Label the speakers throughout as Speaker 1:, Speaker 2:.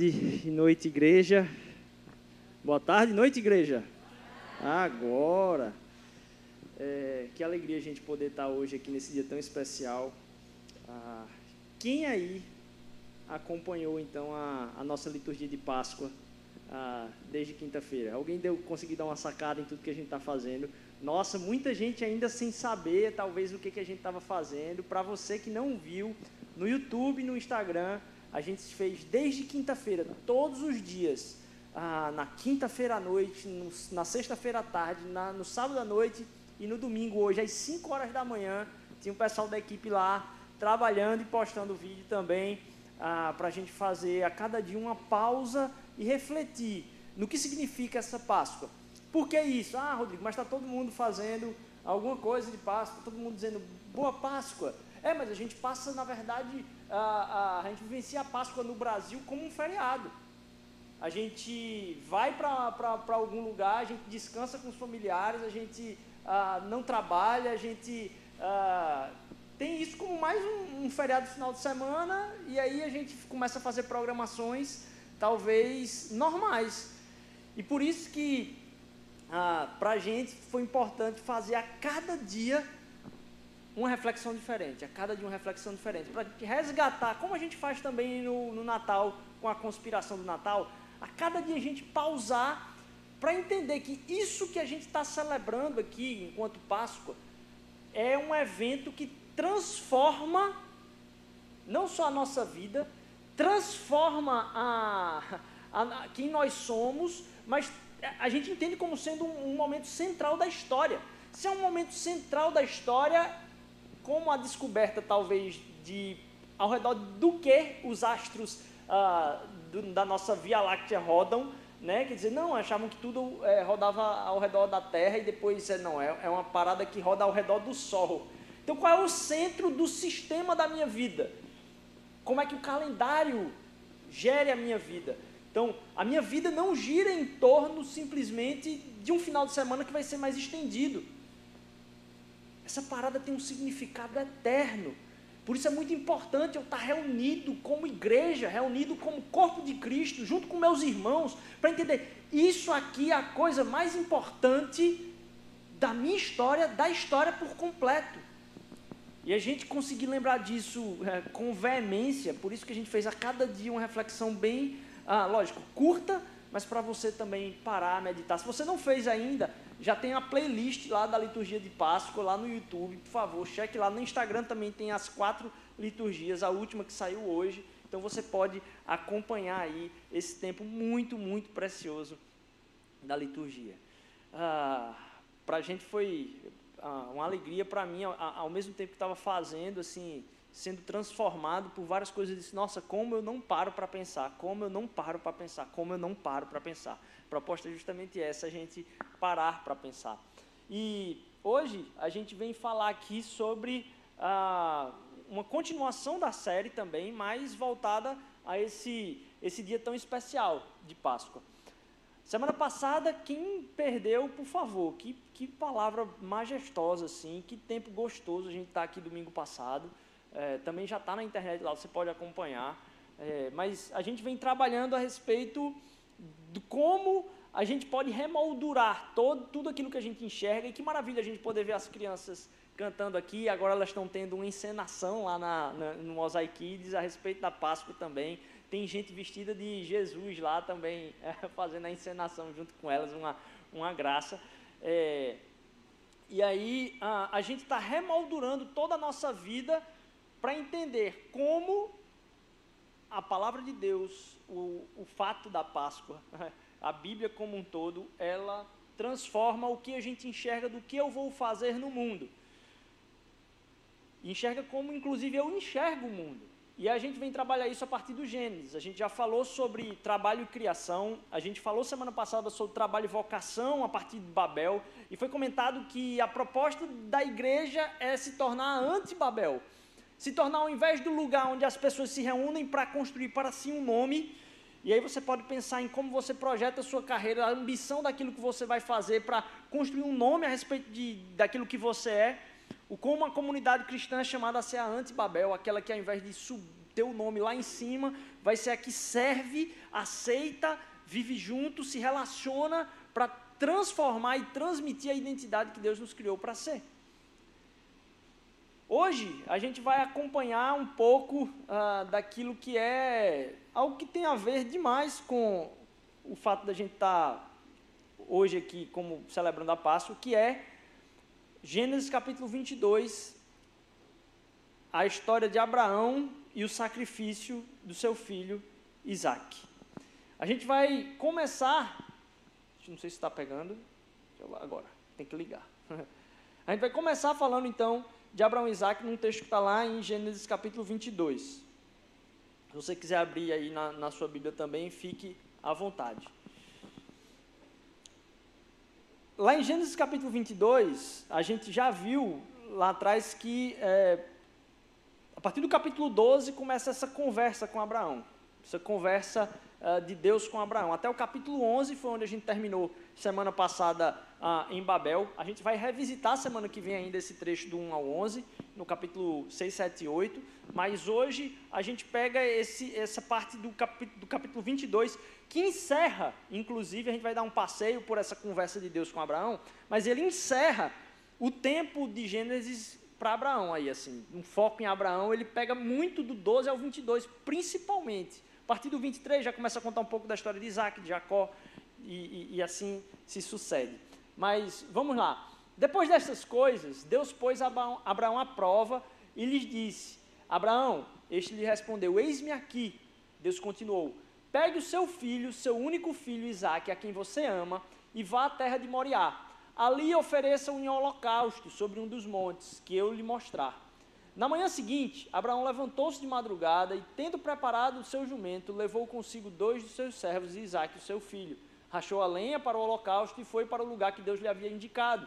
Speaker 1: tarde e noite, igreja. Boa tarde, noite, igreja. Agora. É, que alegria a gente poder estar hoje aqui nesse dia tão especial. Ah, quem aí acompanhou então a, a nossa liturgia de Páscoa ah, desde quinta-feira? Alguém deu, conseguiu dar uma sacada em tudo que a gente está fazendo? Nossa, muita gente ainda sem saber, talvez, o que, que a gente estava fazendo. Para você que não viu, no YouTube, no Instagram, a gente fez desde quinta-feira, todos os dias, ah, na quinta-feira à noite, no, na sexta-feira à tarde, na, no sábado à noite e no domingo, hoje, às 5 horas da manhã, tinha o pessoal da equipe lá trabalhando e postando vídeo também, ah, para a gente fazer a cada dia uma pausa e refletir no que significa essa Páscoa. Por que isso? Ah, Rodrigo, mas está todo mundo fazendo alguma coisa de Páscoa, tá todo mundo dizendo Boa Páscoa. É, mas a gente passa, na verdade, a, a, a gente vivencia a Páscoa no Brasil como um feriado. A gente vai para algum lugar, a gente descansa com os familiares, a gente ah, não trabalha, a gente ah, tem isso como mais um, um feriado final de semana e aí a gente começa a fazer programações talvez normais. E por isso que ah, para a gente foi importante fazer a cada dia uma reflexão diferente, a cada dia uma reflexão diferente, para resgatar, como a gente faz também no, no Natal, com a conspiração do Natal, a cada dia a gente pausar para entender que isso que a gente está celebrando aqui, enquanto Páscoa, é um evento que transforma não só a nossa vida, transforma a, a, a quem nós somos, mas a gente entende como sendo um, um momento central da história. Se é um momento central da história, como a descoberta talvez de ao redor do que os astros ah, do, da nossa Via Láctea rodam, né? Quer dizer, não, achavam que tudo é, rodava ao redor da Terra e depois, é, não, é, é uma parada que roda ao redor do Sol. Então, qual é o centro do sistema da minha vida? Como é que o calendário gere a minha vida? Então, a minha vida não gira em torno simplesmente de um final de semana que vai ser mais estendido. Essa parada tem um significado eterno. Por isso é muito importante eu estar reunido como igreja, reunido como corpo de Cristo, junto com meus irmãos, para entender isso aqui é a coisa mais importante da minha história, da história por completo. E a gente conseguir lembrar disso é, com veemência, por isso que a gente fez a cada dia uma reflexão bem, ah, lógico, curta, mas para você também parar, meditar. Se você não fez ainda, já tem a playlist lá da liturgia de Páscoa lá no YouTube, por favor, cheque lá no Instagram também tem as quatro liturgias, a última que saiu hoje. Então você pode acompanhar aí esse tempo muito, muito precioso da liturgia. Ah, para a gente foi ah, uma alegria para mim, ao mesmo tempo que estava fazendo, assim, sendo transformado por várias coisas. Eu disse, nossa, como eu não paro para pensar, como eu não paro para pensar, como eu não paro para pensar. A proposta é justamente essa, a gente parar para pensar. E hoje a gente vem falar aqui sobre ah, uma continuação da série também, mais voltada a esse, esse dia tão especial de Páscoa. Semana passada, quem perdeu, por favor, que, que palavra majestosa, assim, que tempo gostoso a gente estar tá aqui domingo passado. É, também já está na internet lá, você pode acompanhar. É, mas a gente vem trabalhando a respeito de como a gente pode remoldurar todo, tudo aquilo que a gente enxerga. E que maravilha a gente poder ver as crianças cantando aqui. Agora elas estão tendo uma encenação lá na, na, no Mosaic Kids a respeito da Páscoa também. Tem gente vestida de Jesus lá também, é, fazendo a encenação junto com elas, uma, uma graça. É, e aí a, a gente está remoldurando toda a nossa vida para entender como a palavra de Deus, o, o fato da Páscoa, a Bíblia como um todo, ela transforma o que a gente enxerga do que eu vou fazer no mundo. Enxerga como, inclusive, eu enxergo o mundo. E a gente vem trabalhar isso a partir do Gênesis. A gente já falou sobre trabalho e criação, a gente falou semana passada sobre trabalho e vocação a partir de Babel, e foi comentado que a proposta da igreja é se tornar anti-Babel se tornar, ao invés do lugar onde as pessoas se reúnem para construir para si um nome, e aí você pode pensar em como você projeta a sua carreira, a ambição daquilo que você vai fazer para construir um nome a respeito de, daquilo que você é, o como uma comunidade cristã é chamada a ser a anti-Babel, aquela que ao invés de sub, teu nome lá em cima, vai ser a que serve, aceita, vive junto, se relaciona para transformar e transmitir a identidade que Deus nos criou para ser. Hoje a gente vai acompanhar um pouco ah, daquilo que é algo que tem a ver demais com o fato da gente estar tá hoje aqui como celebrando a Páscoa, que é Gênesis capítulo 22, a história de Abraão e o sacrifício do seu filho Isaac. A gente vai começar, não sei se está pegando, agora, tem que ligar. A gente vai começar falando então de Abraão e Isaac num texto que está lá em Gênesis capítulo 22. Se você quiser abrir aí na, na sua Bíblia também, fique à vontade. Lá em Gênesis capítulo 22, a gente já viu lá atrás que, é, a partir do capítulo 12, começa essa conversa com Abraão. Essa conversa uh, de Deus com Abraão. Até o capítulo 11 foi onde a gente terminou semana passada uh, em Babel. A gente vai revisitar semana que vem ainda esse trecho do 1 ao 11, no capítulo 6, 7 e 8. Mas hoje a gente pega esse, essa parte do, do capítulo 22, que encerra, inclusive, a gente vai dar um passeio por essa conversa de Deus com Abraão, mas ele encerra o tempo de Gênesis para Abraão aí assim, um foco em Abraão, ele pega muito do 12 ao 22, principalmente partir do 23 já começa a contar um pouco da história de Isaac, de Jacó, e, e, e assim se sucede. Mas vamos lá. Depois dessas coisas, Deus pôs Abraão, Abraão à prova e lhes disse: Abraão, este lhe respondeu: Eis-me aqui. Deus continuou: Pegue o seu filho, seu único filho Isaque, a quem você ama, e vá à terra de Moriá. Ali ofereça um holocausto sobre um dos montes que eu lhe mostrar. Na manhã seguinte, Abraão levantou-se de madrugada e, tendo preparado o seu jumento, levou consigo dois de seus servos e Isaque, o seu filho. Rachou a lenha para o holocausto e foi para o lugar que Deus lhe havia indicado.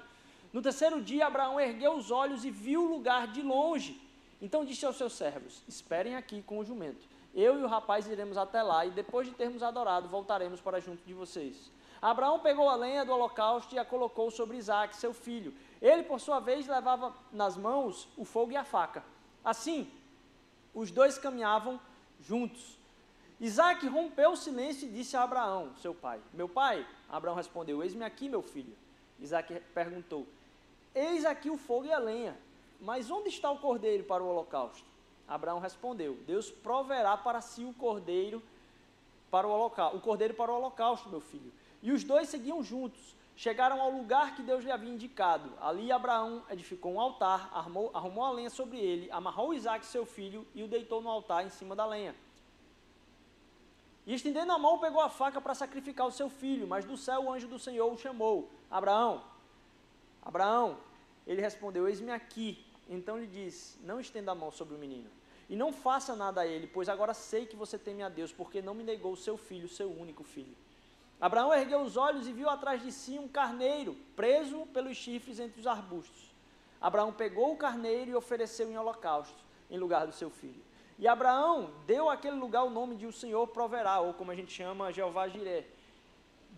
Speaker 1: No terceiro dia, Abraão ergueu os olhos e viu o lugar de longe. Então disse aos seus servos: Esperem aqui com o jumento. Eu e o rapaz iremos até lá e, depois de termos adorado, voltaremos para junto de vocês. Abraão pegou a lenha do holocausto e a colocou sobre Isaque, seu filho. Ele, por sua vez, levava nas mãos o fogo e a faca. Assim, os dois caminhavam juntos. Isaac rompeu o silêncio e disse a Abraão, seu pai: Meu pai? Abraão respondeu: Eis-me aqui, meu filho. Isaac perguntou: Eis aqui o fogo e a lenha, mas onde está o cordeiro para o holocausto? Abraão respondeu: Deus proverá para si o cordeiro para o holocausto, o cordeiro para o holocausto, meu filho. E os dois seguiam juntos. Chegaram ao lugar que Deus lhe havia indicado. Ali Abraão edificou um altar, armou, arrumou a lenha sobre ele, amarrou Isaac, seu filho, e o deitou no altar em cima da lenha. E estendendo a mão, pegou a faca para sacrificar o seu filho, mas do céu o anjo do Senhor o chamou: Abraão, Abraão. Ele respondeu: Eis-me aqui. Então lhe disse: Não estenda a mão sobre o menino, e não faça nada a ele, pois agora sei que você teme a Deus, porque não me negou o seu filho, seu único filho. Abraão ergueu os olhos e viu atrás de si um carneiro, preso pelos chifres entre os arbustos. Abraão pegou o carneiro e ofereceu em holocausto, em lugar do seu filho. E Abraão deu àquele lugar o nome de o Senhor proverá, ou como a gente chama, Jeová Jiré.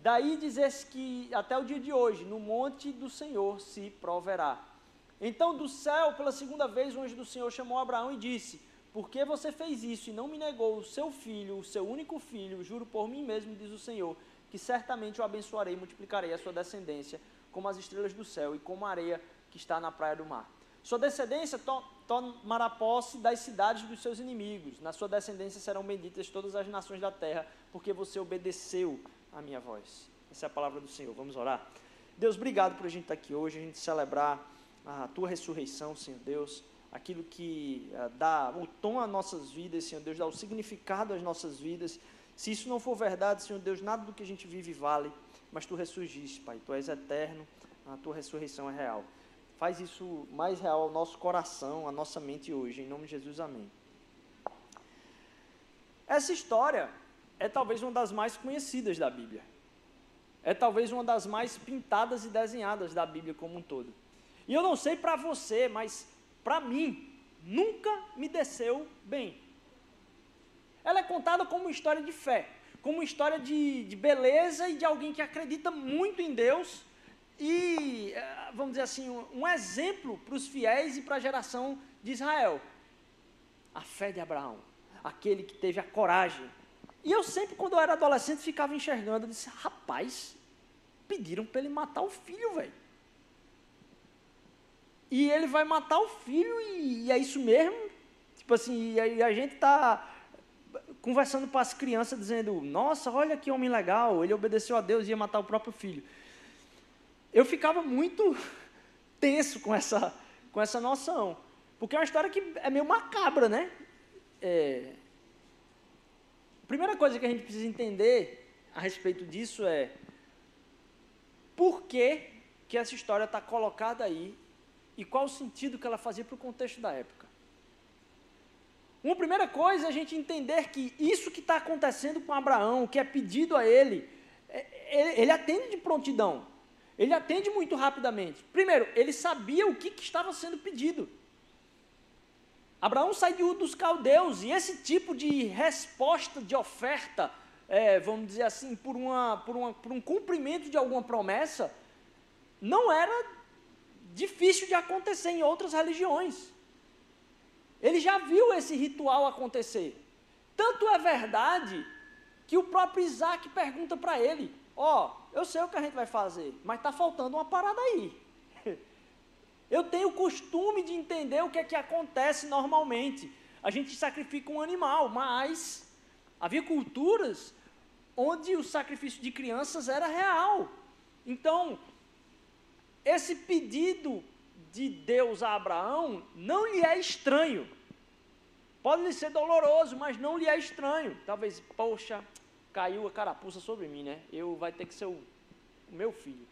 Speaker 1: Daí dizer-se que até o dia de hoje, no monte do Senhor se proverá. Então do céu, pela segunda vez, o anjo do Senhor chamou Abraão e disse: Por que você fez isso e não me negou o seu filho, o seu único filho? Juro por mim mesmo, diz o Senhor, que certamente o abençoarei e multiplicarei a sua descendência como as estrelas do céu e como a areia que está na praia do mar. Sua descendência to tomará posse das cidades dos seus inimigos. Na sua descendência serão benditas todas as nações da terra, porque você obedeceu a minha voz. Essa é a palavra do Senhor. Vamos orar. Deus, obrigado por a gente estar aqui hoje, a gente celebrar a tua ressurreição, Senhor Deus, aquilo que uh, dá o tom às nossas vidas, Senhor Deus, dá o significado às nossas vidas. Se isso não for verdade, Senhor Deus, nada do que a gente vive vale, mas tu ressurgiste, Pai. Tu és eterno, a tua ressurreição é real. Faz isso mais real ao nosso coração, à nossa mente hoje. Em nome de Jesus, amém. Essa história é talvez uma das mais conhecidas da Bíblia. É talvez uma das mais pintadas e desenhadas da Bíblia como um todo. E eu não sei para você, mas para mim, nunca me desceu bem. Ela é contada como uma história de fé, como uma história de, de beleza e de alguém que acredita muito em Deus e, eh, vamos dizer assim, um exemplo para os fiéis e para a geração de Israel. A fé de Abraão.
Speaker 2: aquele que teve a coragem. E eu sempre, quando eu era adolescente, ficava enxergando, disse, rapaz, pediram para ele matar o filho, velho. E ele vai matar o filho e, e é isso mesmo? Tipo assim, e a, e a gente está conversando para as crianças, dizendo, nossa, olha que homem legal, ele obedeceu a Deus e ia matar o próprio filho. Eu ficava muito tenso com essa, com essa noção. Porque é uma história que é meio macabra, né? É... A primeira coisa que a gente precisa entender a respeito disso é por que, que essa história está colocada aí e qual o sentido que ela fazia para o contexto da época. Uma primeira coisa é a gente entender que isso que está acontecendo com Abraão, que é pedido a ele, é, ele atende de prontidão. Ele atende muito rapidamente. Primeiro, ele sabia o que, que estava sendo pedido. Abraão sai de Ur dos caldeus e esse tipo de resposta, de oferta, é, vamos dizer assim, por, uma, por, uma, por um cumprimento de alguma promessa, não era difícil de acontecer em outras religiões. Ele já viu esse ritual acontecer. Tanto é verdade que o próprio Isaac pergunta para ele: Ó, oh, eu sei o que a gente vai fazer, mas está faltando uma parada aí. Eu tenho o costume de entender o que é que acontece normalmente. A gente sacrifica um animal, mas havia culturas onde o sacrifício de crianças era real. Então, esse pedido de Deus a Abraão não lhe é estranho. Pode lhe ser doloroso, mas não lhe é estranho. Talvez, poxa, caiu a carapuça sobre mim, né? Eu vai ter que ser o, o meu filho.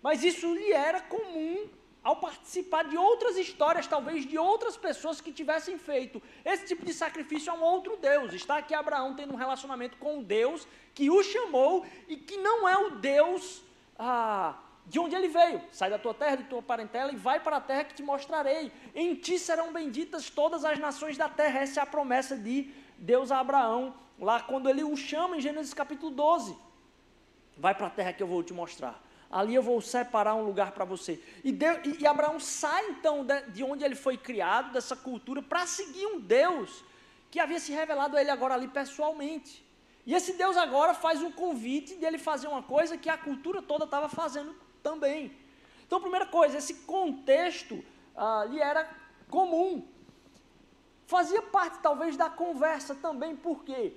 Speaker 2: Mas isso lhe era comum ao participar de outras histórias, talvez de outras pessoas que tivessem feito esse tipo de sacrifício a um outro Deus. Está aqui Abraão tendo um relacionamento com o Deus que o chamou e que não é o Deus ah, de onde ele veio. Sai da tua terra, de tua parentela e vai para a terra que te mostrarei. Em ti serão benditas todas as nações da terra. Essa é a promessa de Deus a Abraão, lá quando ele o chama em Gênesis capítulo 12. Vai para a terra que eu vou te mostrar ali eu vou separar um lugar para você. E, Deus, e, e, Abraão sai então de, de onde ele foi criado, dessa cultura, para seguir um Deus que havia se revelado a ele agora ali pessoalmente. E esse Deus agora faz um convite de ele fazer uma coisa que a cultura toda estava fazendo também. Então, primeira coisa, esse contexto ah, lhe era comum. Fazia parte talvez da conversa também, porque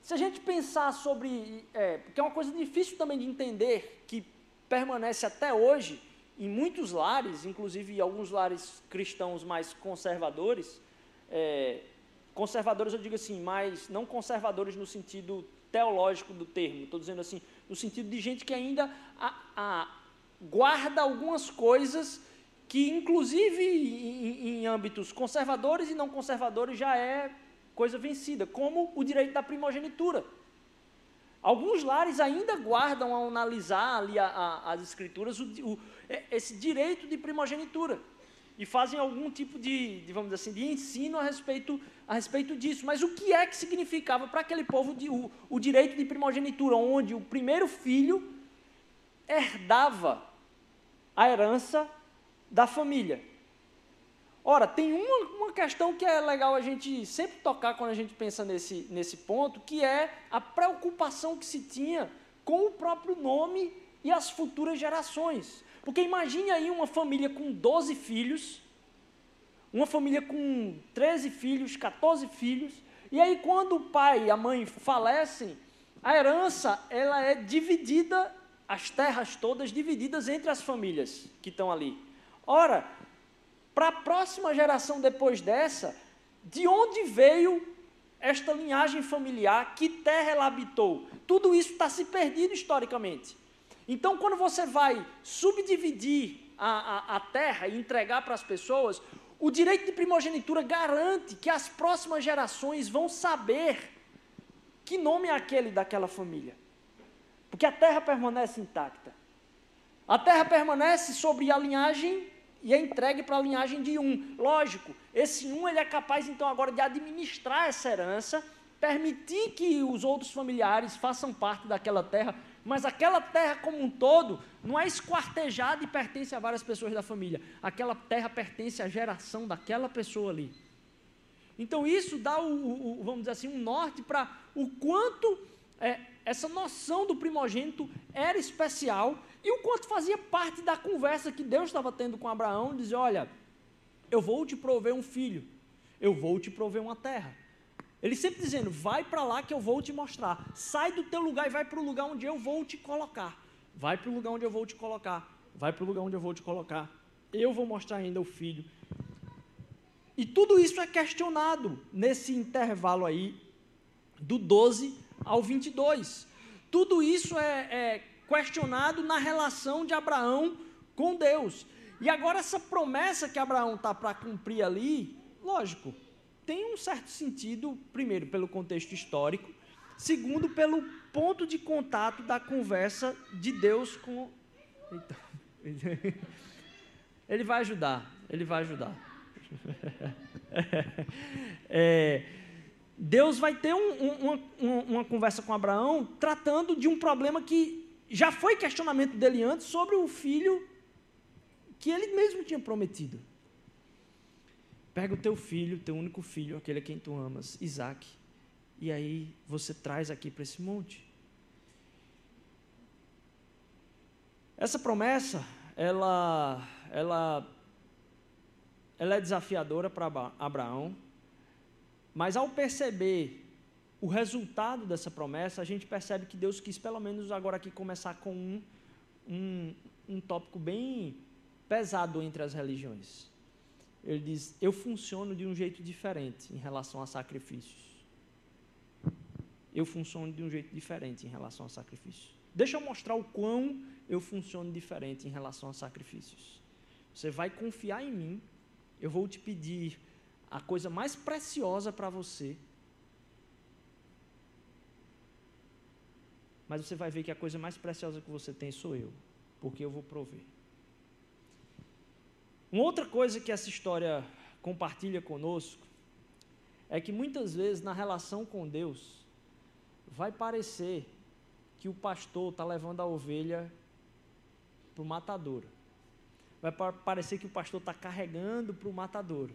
Speaker 2: se a gente pensar sobre. É, porque é uma coisa difícil também de entender, que permanece até hoje em muitos lares, inclusive alguns lares cristãos mais conservadores, é, conservadores eu digo assim, mas não conservadores no sentido teológico do termo, estou dizendo assim, no sentido de gente que ainda a, a, guarda algumas coisas que, inclusive em, em âmbitos conservadores e não conservadores, já é coisa vencida, como o direito da primogenitura. Alguns lares ainda guardam ao analisar ali a, a, as escrituras o, o, é, esse direito de primogenitura e fazem algum tipo de, de, vamos dizer assim, de ensino a respeito, a respeito disso. Mas o que é que significava para aquele povo de, o, o direito de primogenitura, onde o primeiro filho herdava a herança da família? Ora, tem uma, uma questão que é legal a gente sempre tocar quando a gente pensa nesse, nesse ponto, que é a preocupação que se tinha com o próprio nome e as futuras gerações. Porque imagine aí uma família com 12 filhos, uma família com 13 filhos, 14 filhos, e aí quando o pai e a mãe falecem, a herança ela é dividida, as terras todas divididas entre as famílias que estão ali. Ora, para a próxima geração depois dessa, de onde veio esta linhagem familiar, que terra ela habitou. Tudo isso está se perdido historicamente. Então, quando você vai subdividir a, a, a terra e entregar para as pessoas, o direito de primogenitura garante que as próximas gerações vão saber que nome é aquele daquela família. Porque a terra permanece intacta. A terra permanece sobre a linhagem e é entregue para a linhagem de um. Lógico, esse um ele é capaz então agora de administrar essa herança, permitir que os outros familiares façam parte daquela terra, mas aquela terra como um todo não é esquartejada e pertence a várias pessoas da família. Aquela terra pertence à geração daquela pessoa ali. Então isso dá, o, o vamos dizer assim, um norte para o quanto é, essa noção do primogênito era especial e o quanto fazia parte da conversa que Deus estava tendo com Abraão, dizer, olha, eu vou te prover um filho, eu vou te prover uma terra. Ele sempre dizendo, vai para lá que eu vou te mostrar. Sai do teu lugar e vai para o lugar onde eu vou te colocar. Vai para o lugar onde eu vou te colocar. Vai para o lugar onde eu vou te colocar. Eu vou mostrar ainda o filho. E tudo isso é questionado nesse intervalo aí, do 12 ao 22. Tudo isso é, é questionado na relação de Abraão com Deus. E agora, essa promessa que Abraão está para cumprir ali, lógico, tem um certo sentido, primeiro, pelo contexto histórico, segundo, pelo ponto de contato da conversa de Deus com. Eita. Ele vai ajudar, ele vai ajudar. É, Deus vai ter um, um, uma conversa com Abraão tratando de um problema que já foi questionamento dele antes sobre o filho que ele mesmo tinha prometido. Pega o teu filho, teu único filho, aquele a quem tu amas, Isaac, e aí você traz aqui para esse monte. Essa promessa, ela, ela, ela é desafiadora para Abraão, mas ao perceber o resultado dessa promessa, a gente percebe que Deus quis, pelo menos agora aqui, começar com um, um, um tópico bem pesado entre as religiões ele diz: Eu funciono de um jeito diferente em relação a sacrifícios. Eu funciono de um jeito diferente em relação a sacrifícios. Deixa eu mostrar o quão eu funciono diferente em relação a sacrifícios. Você vai confiar em mim, eu vou te pedir a coisa mais preciosa para você. Mas você vai ver que a coisa mais preciosa que você tem sou eu, porque eu vou prover. Uma outra coisa que essa história compartilha conosco é que muitas vezes na relação com Deus vai parecer que o pastor está levando a ovelha para o matadouro. Vai parecer que o pastor está carregando para o matadouro.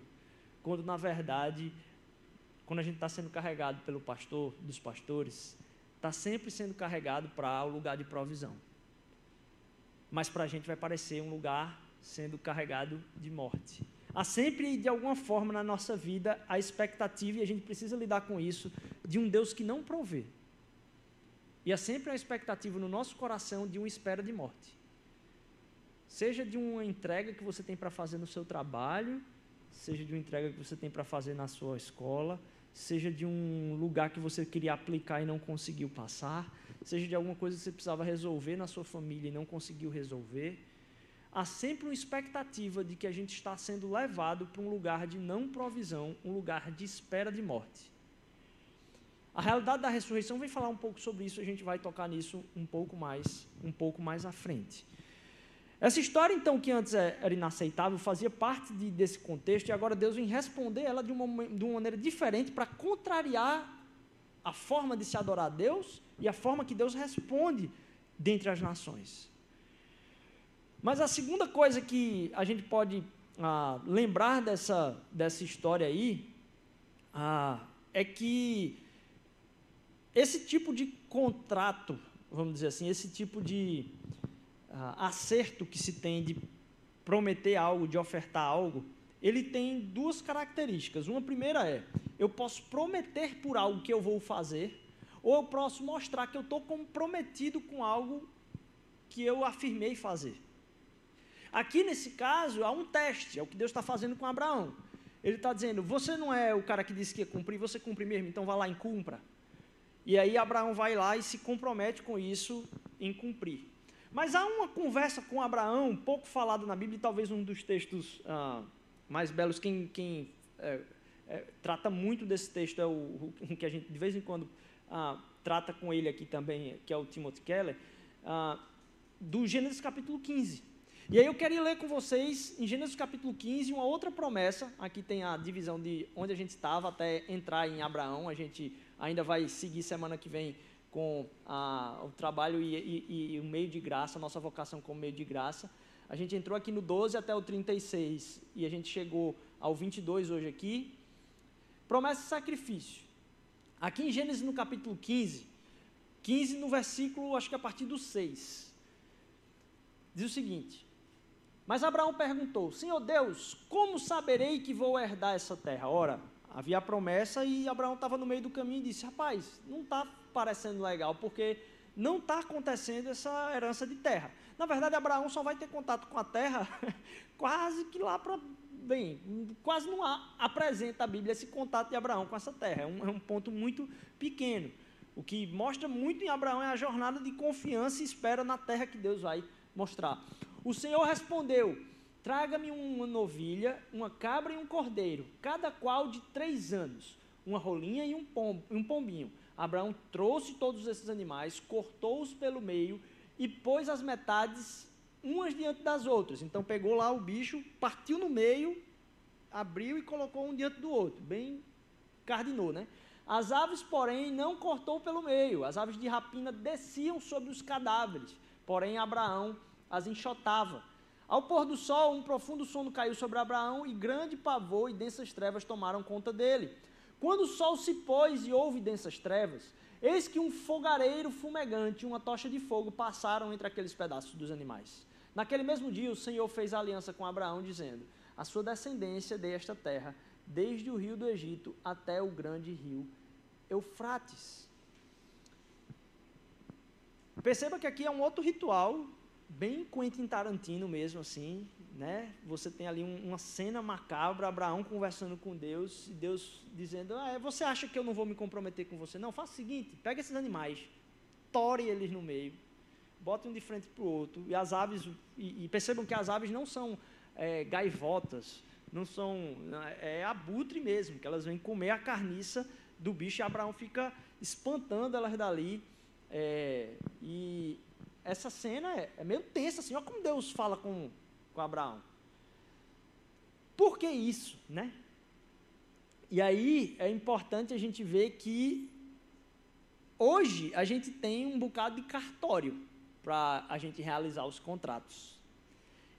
Speaker 2: Quando na verdade, quando a gente está sendo carregado pelo pastor, dos pastores, está sempre sendo carregado para o lugar de provisão. Mas para a gente vai parecer um lugar sendo carregado de morte. Há sempre, de alguma forma, na nossa vida, a expectativa, e a gente precisa lidar com isso, de um Deus que não provê. E há sempre uma expectativa no nosso coração de uma espera de morte. Seja de uma entrega que você tem para fazer no seu trabalho, seja de uma entrega que você tem para fazer na sua escola, seja de um lugar que você queria aplicar e não conseguiu passar, seja de alguma coisa que você precisava resolver na sua família e não conseguiu resolver há sempre uma expectativa de que a gente está sendo levado para um lugar de não provisão, um lugar de espera de morte. A realidade da ressurreição vem falar um pouco sobre isso, a gente vai tocar nisso um pouco mais, um pouco mais à frente. Essa história, então, que antes é, era inaceitável, fazia parte de, desse contexto, e agora Deus vem responder ela de uma, de uma maneira diferente para contrariar a forma de se adorar a Deus e a forma que Deus responde dentre as nações. Mas a segunda coisa que a gente pode ah, lembrar dessa, dessa história aí ah, é que esse tipo de contrato, vamos dizer assim, esse tipo de acerto que se tem de prometer algo, de ofertar algo, ele tem duas características. Uma primeira é, eu posso prometer por algo que eu vou fazer, ou eu posso mostrar que eu estou comprometido com algo que eu afirmei fazer. Aqui nesse caso há um teste, é o que Deus está fazendo com Abraão. Ele está dizendo: Você não é o cara que disse que ia cumprir, você cumpre mesmo, então vá lá e cumpra. E aí Abraão vai lá e se compromete com isso em cumprir. Mas há uma conversa com Abraão, pouco falado na Bíblia, e talvez um dos textos ah, mais belos, quem, quem é, é, trata muito desse texto é o, o, que a gente de vez em quando ah, trata com ele aqui também, que é o Timothy Keller, ah, do Gênesis capítulo 15. E aí eu queria ler com vocês, em Gênesis capítulo 15, uma outra promessa. Aqui tem a divisão de onde a gente estava até entrar em Abraão. A gente ainda vai seguir semana que vem com a, o trabalho e, e, e, o meio de graça, a nossa vocação como meio de graça. A gente entrou aqui no 12 até o 36 e a gente chegou ao 22 hoje aqui. Promessa e sacrifício. Aqui em Gênesis, no capítulo 15, 15 no versículo, acho que a partir do 6, diz o seguinte: Mas Abraão perguntou: Senhor Deus, como saberei que vou herdar essa terra? Ora, havia a promessa e Abraão estava no meio do caminho e disse: Rapaz, não está parecendo legal, porque não está acontecendo essa herança de terra. Na verdade, Abraão só vai ter contato com a terra quase que lá para. Bem, quase não há, apresenta a Bíblia esse contato de Abraão com essa terra. É um, é um ponto muito pequeno. O que mostra muito em Abraão é a jornada de confiança e espera na terra que Deus vai mostrar. O Senhor respondeu: Traga-me uma novilha, uma cabra e um cordeiro, cada qual de três anos, uma rolinha e um, pom, um pombinho. Abraão trouxe todos esses animais, cortou-os pelo meio e pôs as metades umas diante das outras. Então pegou lá o bicho, partiu no meio, abriu e colocou um diante do outro, bem cardinou, né? As aves, porém, não cortou pelo meio. As aves de rapina desciam sobre os cadáveres, porém Abraão as enxotava. Ao pôr do sol, um profundo sono caiu sobre Abraão e grande pavor e densas trevas tomaram conta dele. Quando o sol se pôs e houve densas trevas, Eis que um fogareiro fumegante e uma tocha de fogo passaram entre aqueles pedaços dos animais. Naquele mesmo dia, o Senhor fez aliança com Abraão, dizendo: A sua descendência dê esta terra, desde o rio do Egito até o grande rio Eufrates. Perceba que aqui é um outro ritual, bem Quentin Tarantino mesmo, assim, né? Você tem ali um, uma cena macabra, Abraão conversando com Deus, e Deus dizendo: ah, Você acha que eu não vou me comprometer com você? Não, faça o seguinte: pega esses animais, tore eles no meio, bote um de frente para o outro, e as aves, e, e, percebam que as aves não são é, gaivotas, não são, é abutre mesmo, que elas vêm comer a carniça do bicho, e Abraão fica espantando elas dali, é, e essa cena é, é meio tensa, assim, olha como Deus fala com com Abraão. Por que isso, né? E aí é importante a gente ver que hoje a gente tem um bocado de cartório para a gente realizar os contratos.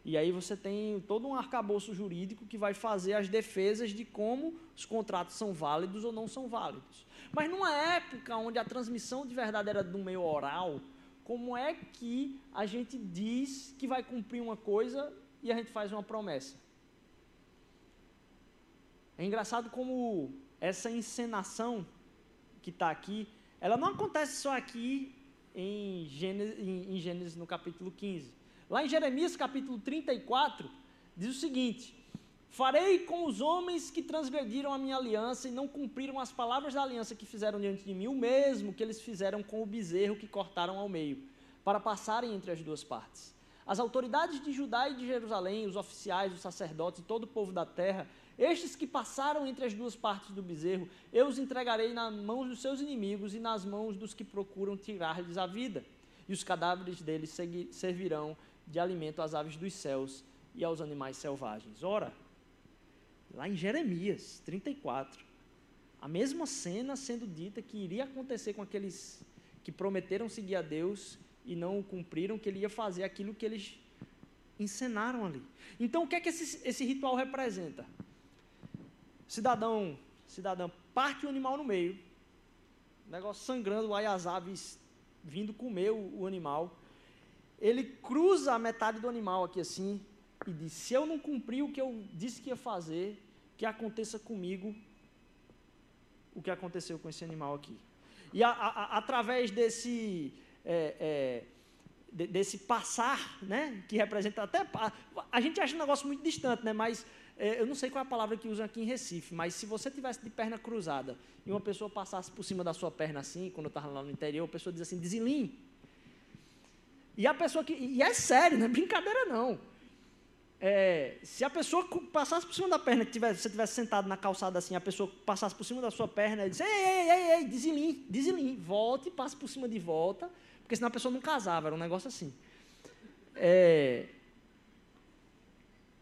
Speaker 2: E aí você tem todo um arcabouço jurídico que vai fazer as defesas de como os contratos são válidos ou não são válidos. Mas numa época onde a transmissão de verdade era do meio oral, como é que a gente diz que vai cumprir uma coisa e a gente faz uma promessa. É engraçado como essa encenação que está aqui, ela não acontece só aqui em Gênesis, em, em Gênesis no capítulo 15. Lá em Jeremias capítulo 34, diz o seguinte: Farei com os homens que transgrediram a minha aliança e não cumpriram as palavras da aliança que fizeram diante de mim, o mesmo que eles fizeram com o bezerro que cortaram ao meio, para passarem entre as duas partes. As autoridades de Judá e de Jerusalém, os oficiais, os sacerdotes e todo o povo da terra, estes que passaram entre as duas partes do bezerro, eu os entregarei nas mãos dos seus inimigos e nas mãos dos que procuram tirar-lhes a vida. E os cadáveres deles servirão de alimento às aves dos céus e aos animais selvagens. Ora, lá em Jeremias 34, a mesma cena sendo dita que iria acontecer com aqueles que prometeram seguir a Deus e não o cumpriram, que ele ia fazer aquilo que eles encenaram ali. Então, o que é que esse, esse ritual representa? Cidadão, cidadão parte o animal no meio, negócio sangrando lá e as aves vindo comer o, o animal. Ele cruza a metade do animal aqui assim e diz: Se eu não cumprir o que eu disse que ia fazer, que aconteça comigo o que aconteceu com esse animal aqui. E a, a, através desse é, é, desse passar, né, que representa até a gente acha um negócio muito distante, né, mas é, eu não sei qual é a palavra que usam aqui em Recife, mas se você tivesse de perna cruzada e uma pessoa passasse por cima da sua perna assim, quando eu estava lá no interior, a pessoa diz assim, desilim. E a pessoa que e é sério, não é brincadeira não. É, se a pessoa passasse por cima da perna, que tivesse, você tivesse sentado na calçada assim, a pessoa passasse por cima da sua perna e disse, ei, ei, ei, ei, desilim, desilim, volte, passe por cima de volta, porque senão a pessoa não casava, era um negócio assim. É,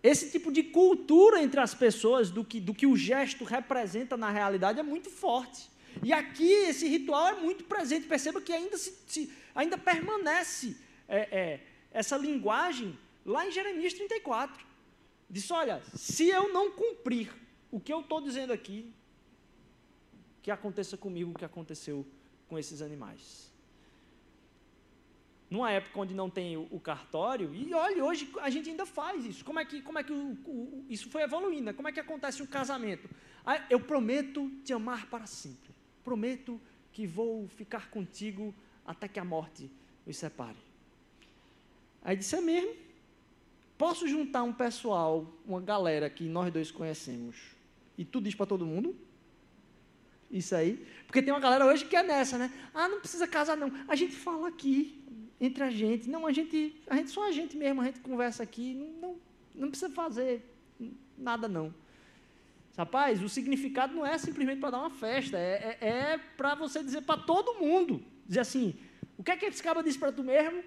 Speaker 2: esse tipo de cultura entre as pessoas do que, do que o gesto representa na realidade é muito forte. E aqui esse ritual é muito presente. Perceba que ainda, se, se ainda permanece é, é, essa linguagem lá em Jeremias 34. Diz: olha, se eu não cumprir o que eu estou dizendo aqui, que aconteça comigo o que aconteceu com esses animais. Numa época onde não tem o, o cartório, e olha, hoje a gente ainda faz isso. Como é que, como é que o, o, isso foi evoluindo? Né? Como é que acontece um casamento? Ah, eu prometo te amar para sempre. Prometo que vou ficar contigo até que a morte os separe. Aí disse: É mesmo? Posso juntar um pessoal, uma galera que nós dois conhecemos, e tu diz para todo mundo? Isso aí. Porque tem uma galera hoje que é nessa, né? Ah, não precisa casar, não. A gente fala aqui, entre a gente. Não, a gente, a gente só a gente mesmo, a gente conversa aqui. Não, não, precisa fazer nada, não. Rapaz, o significado não é simplesmente para dar uma festa, é, é, é para você dizer para todo mundo. Dizer assim, o que é que esse cara disse para tu mesmo?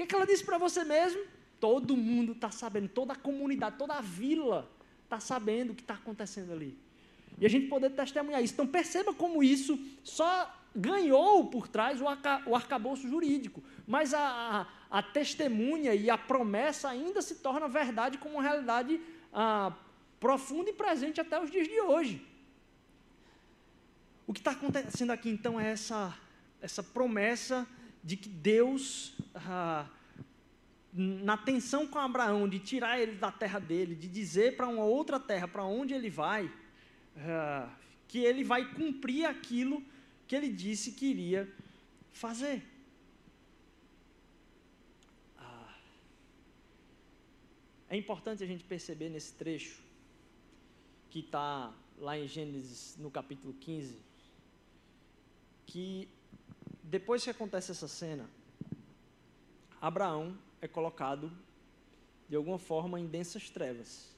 Speaker 2: Que que ela disse para você mesmo? Todo mundo está sabendo, toda a comunidade, toda a vila está sabendo o que está acontecendo ali. E a gente poder testemunhar isso. Então perceba como isso só ganhou por trás o, arca, o arcabouço jurídico, mas a, a, a, testemunha e a promessa ainda se torna verdade como uma realidade ah, profunda e presente até os dias de hoje. O que está acontecendo aqui então é essa, essa promessa de que Deus, ah, na tensão com Abraão, de tirar ele da terra dele, de dizer para uma outra terra para onde ele vai, ah, que ele vai cumprir aquilo que ele disse que iria fazer. Ah, é importante a gente perceber nesse trecho, que está lá em Gênesis, no capítulo 15, que depois que acontece essa cena, Abraão é colocado de alguma forma em densas trevas.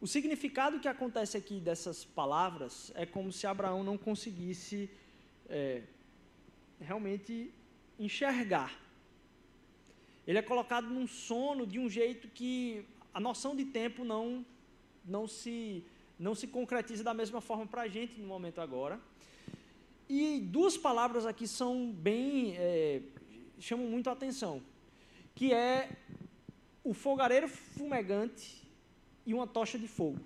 Speaker 2: O significado que acontece aqui dessas palavras é como se Abraão não conseguisse é, realmente enxergar. Ele é colocado num sono de um jeito que a noção de tempo não, não, se, não se concretiza da mesma forma para a gente no momento agora. E duas palavras aqui são bem. É, chamam muito a atenção, que é o fogareiro fumegante e uma tocha de fogo.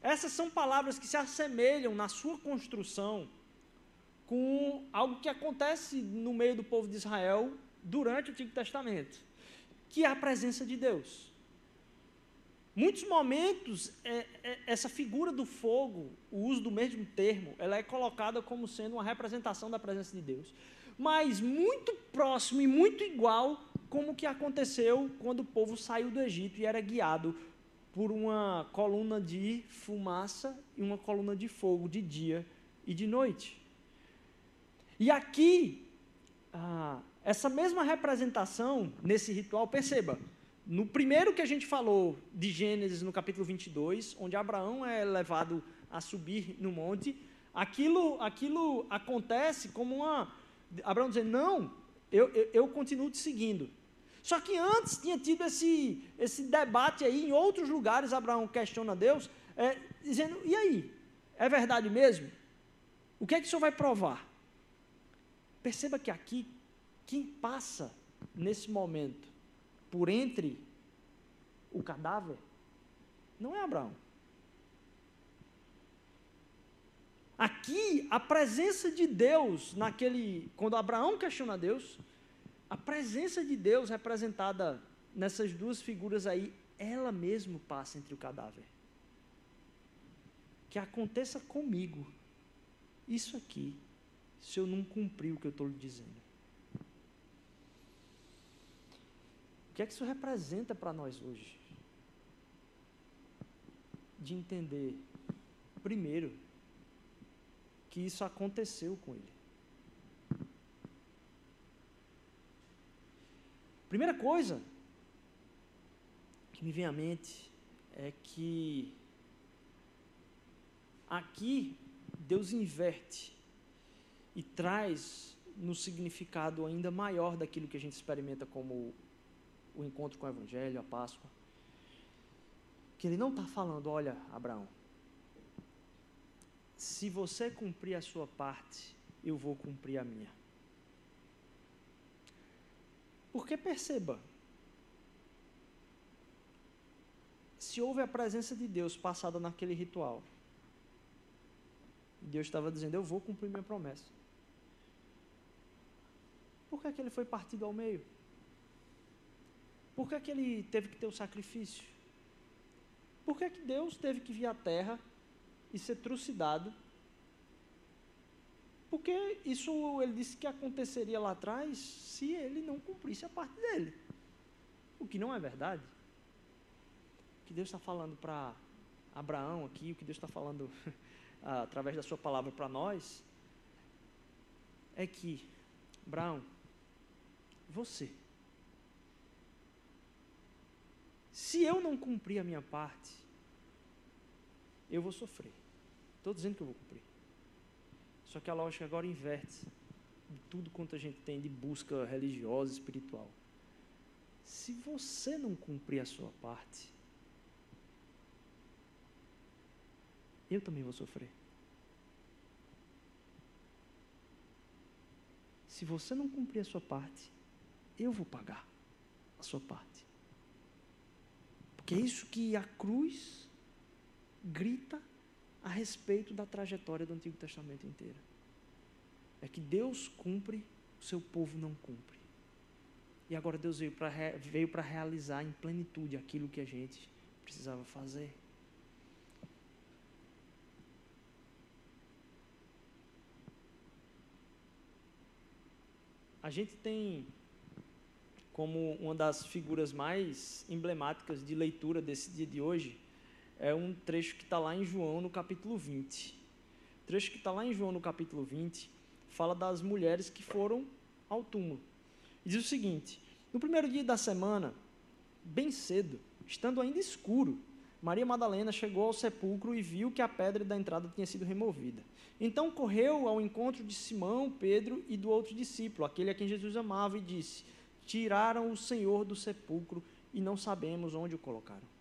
Speaker 2: Essas são palavras que se assemelham na sua construção com algo que acontece no meio do povo de Israel durante o Antigo Testamento, que é a presença de Deus. Muitos momentos, é, é, essa figura do fogo, o uso do mesmo termo, ela é colocada como sendo uma representação da presença de Deus. Mas muito próximo e muito igual como o que aconteceu quando o povo saiu do Egito e era guiado por uma coluna de fumaça e uma coluna de fogo de dia e de noite. E aqui, ah, essa mesma representação nesse ritual, perceba, no primeiro que a gente falou de Gênesis, no capítulo 22, onde Abraão é levado a subir no monte, aquilo, aquilo acontece como uma. Abraão dizendo: Não, eu, eu, eu continuo te seguindo. Só que antes tinha tido esse, esse debate aí, em outros lugares, Abraão questiona Deus, é, dizendo: e aí? É verdade mesmo? O que é que o senhor vai provar? Perceba que aqui, quem passa nesse momento por entre o cadáver não é Abraão. Aqui, a presença de Deus, naquele, quando Abraão questiona Deus, a presença de Deus representada nessas duas figuras aí, ela mesmo passa entre o cadáver. Que aconteça comigo isso aqui, se eu não cumprir o que eu estou lhe dizendo. O que é que isso representa para nós hoje? De entender, primeiro, que isso aconteceu com ele. Primeira coisa que me vem à mente é que aqui Deus inverte e traz no significado ainda maior daquilo que a gente experimenta como o encontro com o Evangelho, a Páscoa. Que ele não está falando, olha, Abraão, se você cumprir a sua parte, eu vou cumprir a minha. Porque perceba, se houve a presença de Deus passada naquele ritual, Deus estava dizendo: Eu vou cumprir minha promessa. Por que, é que ele foi partido ao meio? Por que, é que ele teve que ter o sacrifício? Por que, é que Deus teve que vir à terra e ser trucidado? Porque isso ele disse que aconteceria lá atrás se ele não cumprisse a parte dele. O que não é verdade. O que Deus está falando para Abraão aqui, o que Deus está falando através da sua palavra para nós, é que, Abraão, você, se eu não cumprir a minha parte, eu vou sofrer. Estou dizendo que eu vou cumprir. Só que a lógica agora inverte tudo quanto a gente tem de busca religiosa, espiritual. Se você não cumprir a sua parte, eu também vou sofrer. Se você não cumprir a sua parte, eu vou pagar a sua parte. Porque é isso que a cruz grita a respeito da trajetória do Antigo Testamento inteiro. É que Deus cumpre, o seu povo não cumpre. E agora Deus veio para veio realizar em plenitude aquilo que a gente precisava fazer. A gente tem como uma das figuras mais emblemáticas de leitura desse dia de hoje, é um trecho que está lá em João, no capítulo 20. O trecho que está lá em João, no capítulo 20, fala das mulheres que foram ao túmulo. E diz o seguinte: no primeiro dia da semana, bem cedo, estando ainda escuro, Maria Madalena chegou ao sepulcro e viu que a pedra da entrada tinha sido removida. Então correu ao encontro de Simão, Pedro e do outro discípulo, aquele a quem Jesus amava, e disse: Tiraram o Senhor do sepulcro e não sabemos onde o colocaram.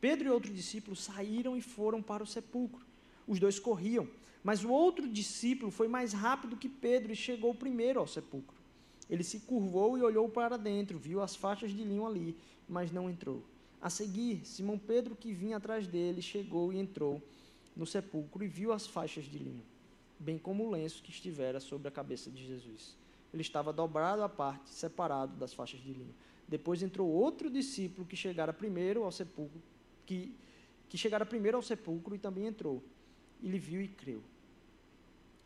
Speaker 2: Pedro e outro discípulo saíram e foram para o sepulcro. Os dois corriam, mas o outro discípulo foi mais rápido que Pedro e chegou primeiro ao sepulcro. Ele se curvou e olhou para dentro, viu as faixas de linho ali, mas não entrou. A seguir, Simão Pedro, que vinha atrás dele, chegou e entrou no sepulcro e viu as faixas de linho, bem como o lenço que estivera sobre a cabeça de Jesus. Ele estava dobrado à parte, separado das faixas de linho. Depois entrou outro discípulo que chegara primeiro ao sepulcro, que, que chegara primeiro ao sepulcro e também entrou. Ele viu e creu.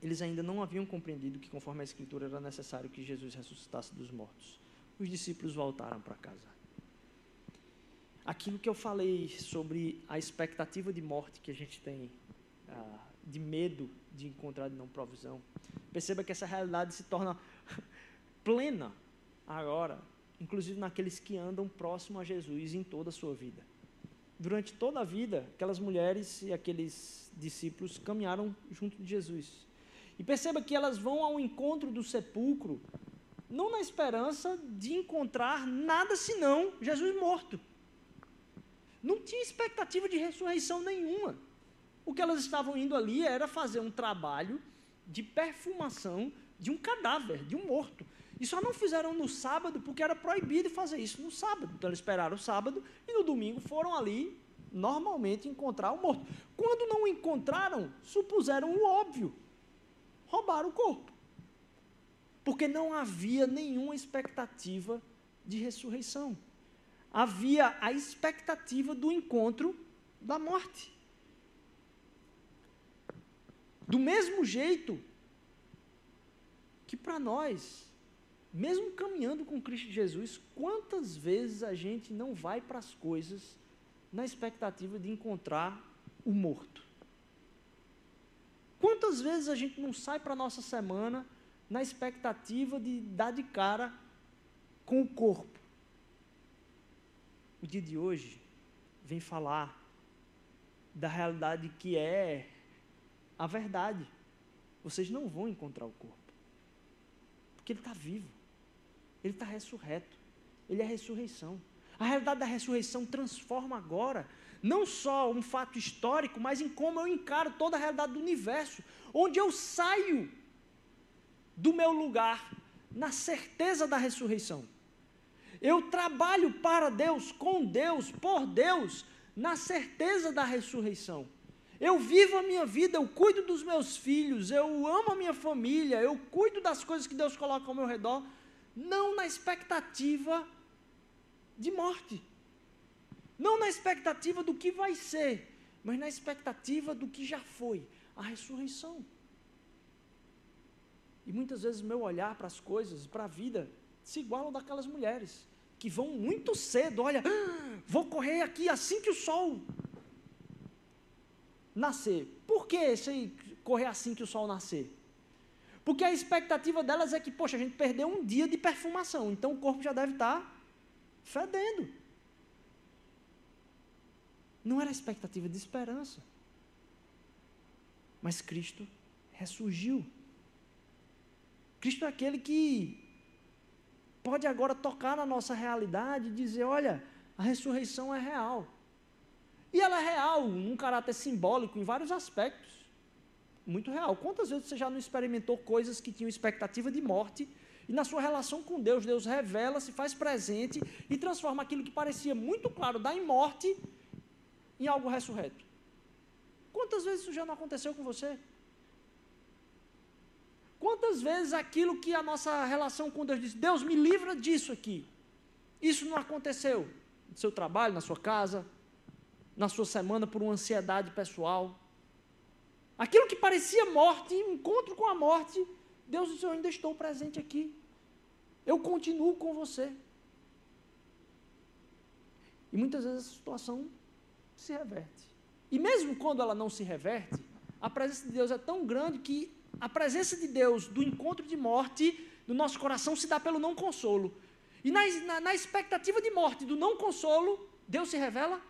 Speaker 2: Eles ainda não haviam compreendido que, conforme a Escritura, era necessário que Jesus ressuscitasse dos mortos. Os discípulos voltaram para casa aquilo que eu falei sobre a expectativa de morte que a gente tem, ah, de medo de encontrar de não provisão, perceba que essa realidade se torna plena agora, inclusive naqueles que andam próximo a Jesus em toda a sua vida. Durante toda a vida, aquelas mulheres e aqueles discípulos caminharam junto de Jesus. E perceba que elas vão ao encontro do sepulcro, não na esperança de encontrar nada senão Jesus morto não tinha expectativa de ressurreição nenhuma. O que elas estavam indo ali era fazer um trabalho de perfumação de um cadáver, de um morto. E só não fizeram no sábado porque era proibido fazer isso no sábado. Então eles esperaram o sábado e no domingo foram ali normalmente encontrar o morto. Quando não encontraram, supuseram o óbvio: roubaram o corpo. Porque não havia nenhuma expectativa de ressurreição havia a expectativa do encontro da morte. Do mesmo jeito que para nós, mesmo caminhando com Cristo Jesus, quantas vezes a gente não vai para as coisas na expectativa de encontrar o morto? Quantas vezes a gente não sai para a nossa semana na expectativa de dar de cara com o corpo? o dia de hoje vem falar da realidade que é a verdade. Vocês não vão encontrar o corpo, porque ele está vivo, ele está ressurreto, ele é a ressurreição. A realidade da ressurreição transforma agora não só um fato histórico, mas em como eu encaro toda a realidade do universo, onde eu saio do meu lugar na certeza da ressurreição. Eu trabalho para Deus, com Deus, por Deus, na certeza da ressurreição. Eu vivo a minha vida, eu cuido dos meus filhos, eu amo a minha família, eu cuido das coisas que Deus coloca ao meu redor, não na expectativa de morte, não na expectativa do que vai ser, mas na expectativa do que já foi a ressurreição. E muitas vezes meu olhar para as coisas, para a vida, se iguala ao daquelas mulheres que vão muito cedo, olha, ah, vou correr aqui assim que o sol nascer. Por que esse correr assim que o sol nascer? Porque a expectativa delas é que, poxa, a gente perdeu um dia de perfumação, então o corpo já deve estar fedendo. Não era expectativa de esperança. Mas Cristo ressurgiu. Cristo é aquele que pode agora tocar na nossa realidade e dizer: olha, a ressurreição é real. E ela é real, num caráter simbólico, em vários aspectos. Muito real. Quantas vezes você já não experimentou coisas que tinham expectativa de morte, e na sua relação com Deus, Deus revela, se faz presente e transforma aquilo que parecia muito claro da em morte em algo ressurreto? Quantas vezes isso já não aconteceu com você? Quantas vezes aquilo que a nossa relação com Deus diz, Deus me livra disso aqui, isso não aconteceu no seu trabalho, na sua casa, na sua semana por uma ansiedade pessoal. Aquilo que parecia morte, encontro com a morte, Deus disse: Eu ainda estou presente aqui. Eu continuo com você. E muitas vezes a situação se reverte. E mesmo quando ela não se reverte, a presença de Deus é tão grande que a presença de Deus do encontro de morte no nosso coração se dá pelo não consolo. E na, na, na expectativa de morte do não consolo, Deus se revela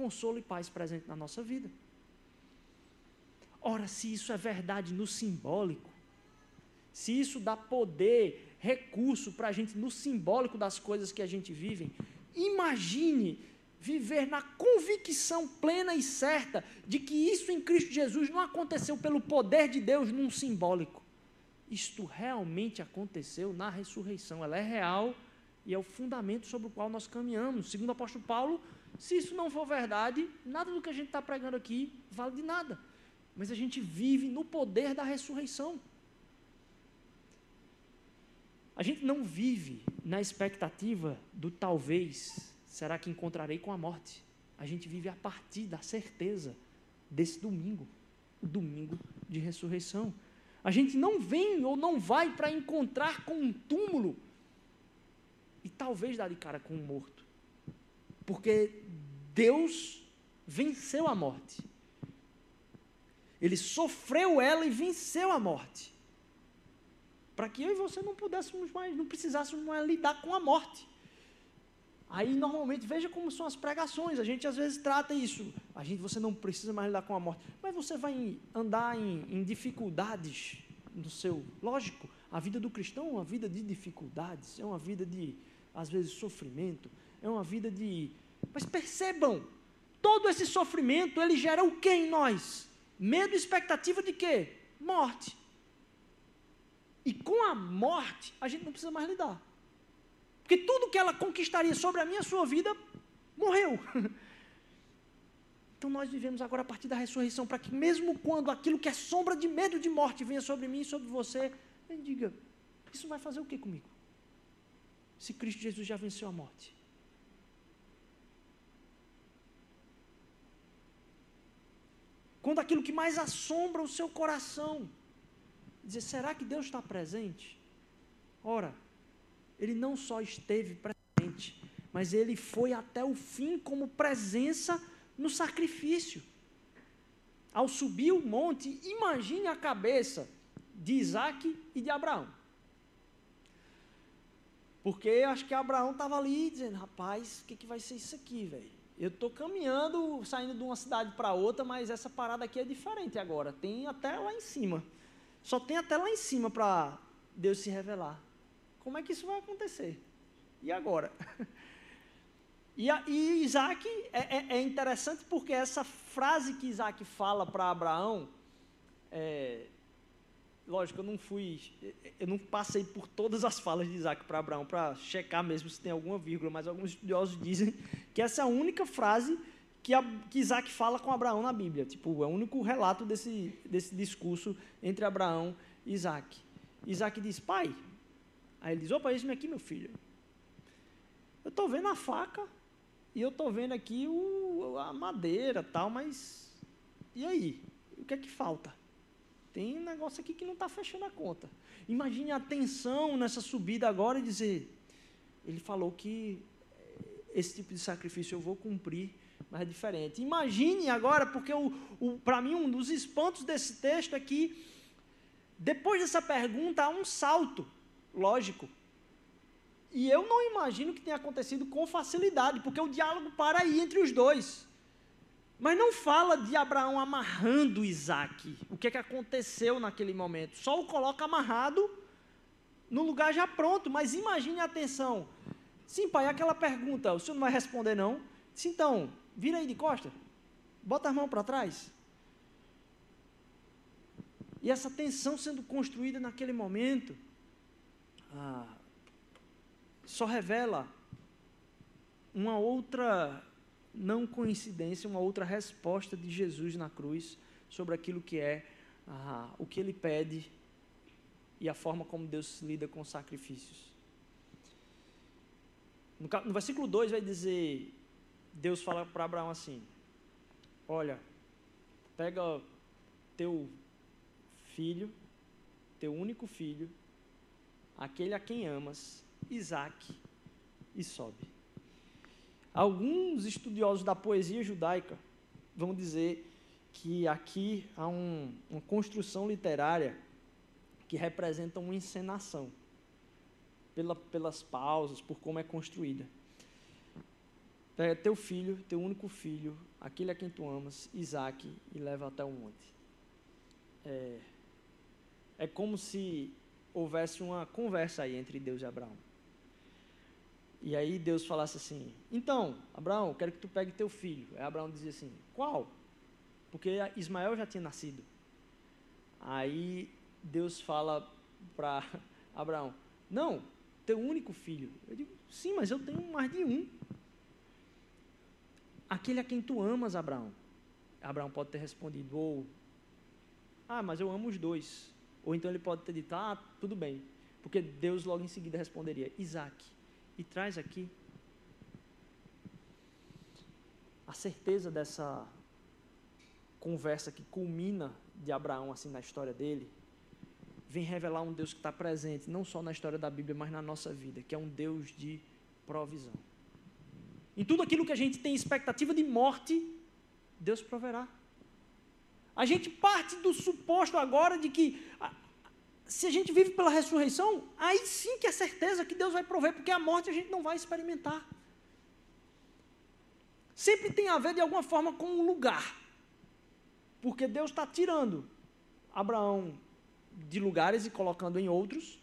Speaker 2: consolo e paz presente na nossa vida. Ora, se isso é verdade no simbólico, se isso dá poder, recurso para a gente no simbólico das coisas que a gente vive, imagine viver na convicção plena e certa de que isso em Cristo Jesus não aconteceu pelo poder de Deus num simbólico. Isto realmente aconteceu na ressurreição, ela é real e é o fundamento sobre o qual nós caminhamos. Segundo o apóstolo Paulo, se isso não for verdade, nada do que a gente está pregando aqui vale de nada. Mas a gente vive no poder da ressurreição. A gente não vive na expectativa do talvez, será que encontrarei com a morte? A gente vive a partir da certeza desse domingo, o domingo de ressurreição. A gente não vem ou não vai para encontrar com um túmulo e talvez dar de cara com um morto. Porque Deus venceu a morte. Ele sofreu ela e venceu a morte. Para que eu e você não pudéssemos mais, não precisássemos mais lidar com a morte. Aí normalmente veja como são as pregações. A gente às vezes trata isso. A gente você não precisa mais lidar com a morte, mas você vai andar em, em dificuldades no seu, lógico. A vida do cristão é uma vida de dificuldades, é uma vida de às vezes sofrimento, é uma vida de. Mas percebam, todo esse sofrimento ele gera o que em nós? Medo e expectativa de quê? Morte. E com a morte, a gente não precisa mais lidar. Porque tudo que ela conquistaria sobre a minha sua vida, morreu. Então nós vivemos agora a partir da ressurreição, para que mesmo quando aquilo que é sombra de medo de morte venha sobre mim e sobre você, ele diga: Isso vai fazer o que comigo? Se Cristo Jesus já venceu a morte. Quando aquilo que mais assombra o seu coração, dizer: será que Deus está presente? Ora, Ele não só esteve presente, mas Ele foi até o fim como presença no sacrifício. Ao subir o monte, imagine a cabeça de Isaac e de Abraão. Porque acho que Abraão estava ali dizendo: rapaz, o que, que vai ser isso aqui, velho? Eu estou caminhando, saindo de uma cidade para outra, mas essa parada aqui é diferente agora. Tem até lá em cima. Só tem até lá em cima para Deus se revelar. Como é que isso vai acontecer? E agora? E, a, e Isaac é, é, é, interessante porque essa frase que Isaac fala para Abraão, é, lógico, eu não fui, eu não passei por todas as falas de Isaac para Abraão para checar mesmo se tem alguma vírgula, mas alguns estudiosos dizem que essa é a única frase que, a, que Isaac fala com Abraão na Bíblia. Tipo, é o único relato desse, desse discurso entre Abraão e Isaac. Isaac diz, pai. Aí ele diz, opa, eis-me aqui, meu filho. Eu estou vendo a faca e eu estou vendo aqui o, a madeira tal, mas e aí? O que é que falta? Tem um negócio aqui que não está fechando a conta. Imagine a tensão nessa subida agora e dizer, ele falou que esse tipo de sacrifício eu vou cumprir, mas é diferente. Imagine agora, porque para mim um dos espantos desse texto é que, depois dessa pergunta, há um salto lógico. E eu não imagino que tenha acontecido com facilidade, porque o diálogo para aí entre os dois. Mas não fala de Abraão amarrando Isaac. O que, é que aconteceu naquele momento? Só o coloca amarrado no lugar já pronto. Mas imagine a atenção. Sim, pai, aquela pergunta, o senhor não vai responder não? Sim, então, vira aí de costa, bota as mãos para trás. E essa tensão sendo construída naquele momento, ah, só revela uma outra não coincidência, uma outra resposta de Jesus na cruz sobre aquilo que é ah, o que ele pede e a forma como Deus lida com sacrifícios. No, no versículo 2 vai dizer: Deus fala para Abraão assim: Olha, pega teu filho, teu único filho, aquele a quem amas, Isaac, e sobe. Alguns estudiosos da poesia judaica vão dizer que aqui há um, uma construção literária que representa uma encenação pela, pelas pausas, por como é construída. Pega teu filho, teu único filho, aquele a quem tu amas, Isaac, e leva até o monte. É, é como se houvesse uma conversa aí entre Deus e Abraão. E aí Deus falasse assim: Então, Abraão, quero que tu pegue teu filho. Aí Abraão dizia assim: Qual? Porque Ismael já tinha nascido. Aí Deus fala para Abraão: Não, teu único filho. Eu digo, sim, mas eu tenho mais de um. Aquele a quem tu amas, Abraão. Abraão pode ter respondido, ou, ah, mas eu amo os dois. Ou então ele pode ter dito, ah, tudo bem. Porque Deus logo em seguida responderia, Isaac, e traz aqui a certeza dessa conversa que culmina de Abraão assim na história dele vem revelar um Deus que está presente, não só na história da Bíblia, mas na nossa vida, que é um Deus de provisão. Em tudo aquilo que a gente tem expectativa de morte, Deus proverá. A gente parte do suposto agora de que se a gente vive pela ressurreição, aí sim que é certeza que Deus vai prover, porque a morte a gente não vai experimentar. Sempre tem a ver de alguma forma com um lugar, porque Deus está tirando Abraão de lugares e colocando em outros.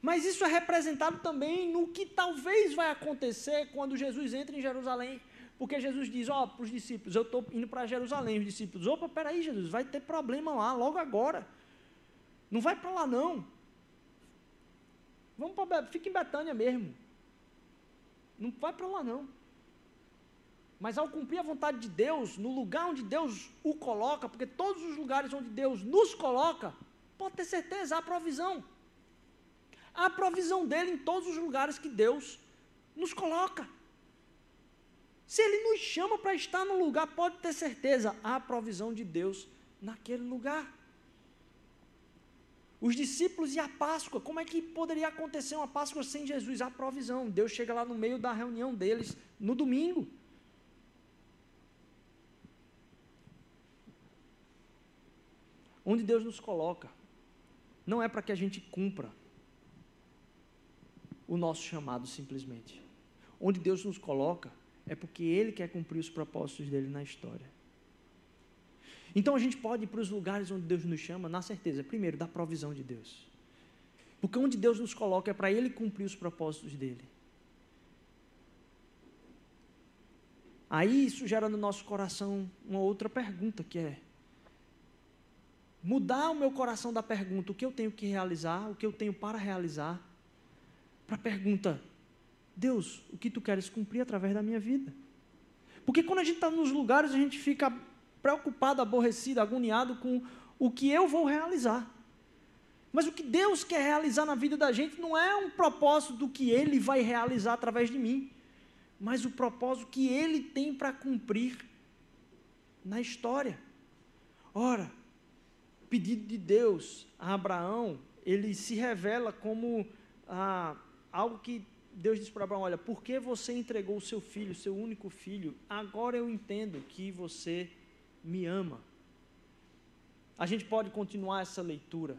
Speaker 2: Mas isso é representado também no que talvez vai acontecer quando Jesus entra em Jerusalém. Porque Jesus diz, ó, para os discípulos, eu estou indo para Jerusalém. Os discípulos, opa, peraí, Jesus, vai ter problema lá, logo agora. Não vai para lá, não. Vamos para fica em Betânia mesmo. Não vai para lá, não. Mas ao cumprir a vontade de Deus, no lugar onde Deus o coloca, porque todos os lugares onde Deus nos coloca, Pode ter certeza, há provisão. Há provisão dele em todos os lugares que Deus nos coloca. Se ele nos chama para estar no lugar, pode ter certeza, há provisão de Deus naquele lugar. Os discípulos e a Páscoa, como é que poderia acontecer uma Páscoa sem Jesus? Há provisão. Deus chega lá no meio da reunião deles no domingo. Onde Deus nos coloca não é para que a gente cumpra o nosso chamado simplesmente. Onde Deus nos coloca é porque Ele quer cumprir os propósitos dele na história. Então a gente pode ir para os lugares onde Deus nos chama, na certeza, primeiro, da provisão de Deus. Porque onde Deus nos coloca é para Ele cumprir os propósitos dele. Aí isso gera no nosso coração uma outra pergunta que é: mudar o meu coração da pergunta o que eu tenho que realizar, o que eu tenho para realizar, para a pergunta: Deus, o que tu queres cumprir através da minha vida? Porque quando a gente está nos lugares, a gente fica preocupado, aborrecido, agoniado com o que eu vou realizar. Mas o que Deus quer realizar na vida da gente não é um propósito do que Ele vai realizar através de mim, mas o propósito que Ele tem para cumprir na história. Ora, o pedido de Deus a Abraão, ele se revela como ah, algo que Deus disse para Abraão: Olha, por que você entregou o seu filho, seu único filho? Agora eu entendo que você me ama. A gente pode continuar essa leitura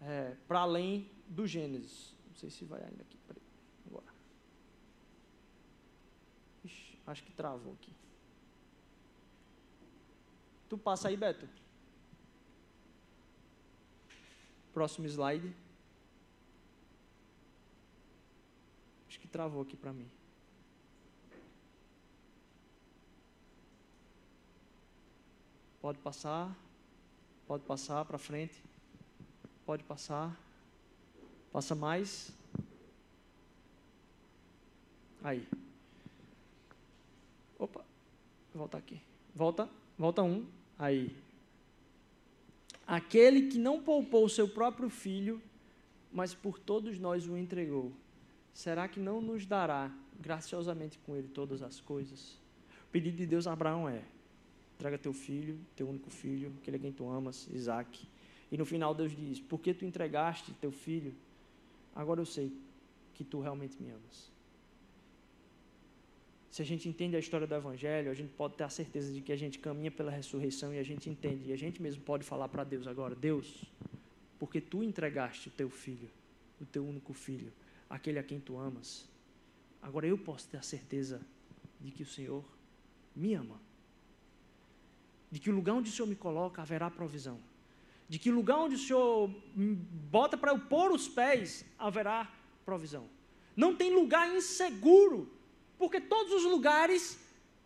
Speaker 2: é, para além do Gênesis. Não sei se vai ainda aqui. Peraí, agora. Ixi, acho que travou aqui. Tu passa aí, Beto. Próximo slide. Acho que travou aqui para mim. Pode passar. Pode passar para frente. Pode passar. Passa mais. Aí. Opa. Volta aqui. Volta. Volta um. Aí. Aquele que não poupou o seu próprio filho, mas por todos nós o entregou, será que não nos dará graciosamente com ele todas as coisas? O pedido de Deus a Abraão é: traga teu filho, teu único filho, aquele a quem tu amas, Isaac. E no final Deus diz: Porque tu entregaste teu filho, agora eu sei que tu realmente me amas. Se a gente entende a história do Evangelho, a gente pode ter a certeza de que a gente caminha pela ressurreição e a gente entende. E a gente mesmo pode falar para Deus agora: Deus, porque tu entregaste o teu filho, o teu único filho, aquele a quem tu amas, agora eu posso ter a certeza de que o Senhor me ama. De que o lugar onde o Senhor me coloca haverá provisão. De que o lugar onde o Senhor bota para eu pôr os pés haverá provisão. Não tem lugar inseguro porque todos os lugares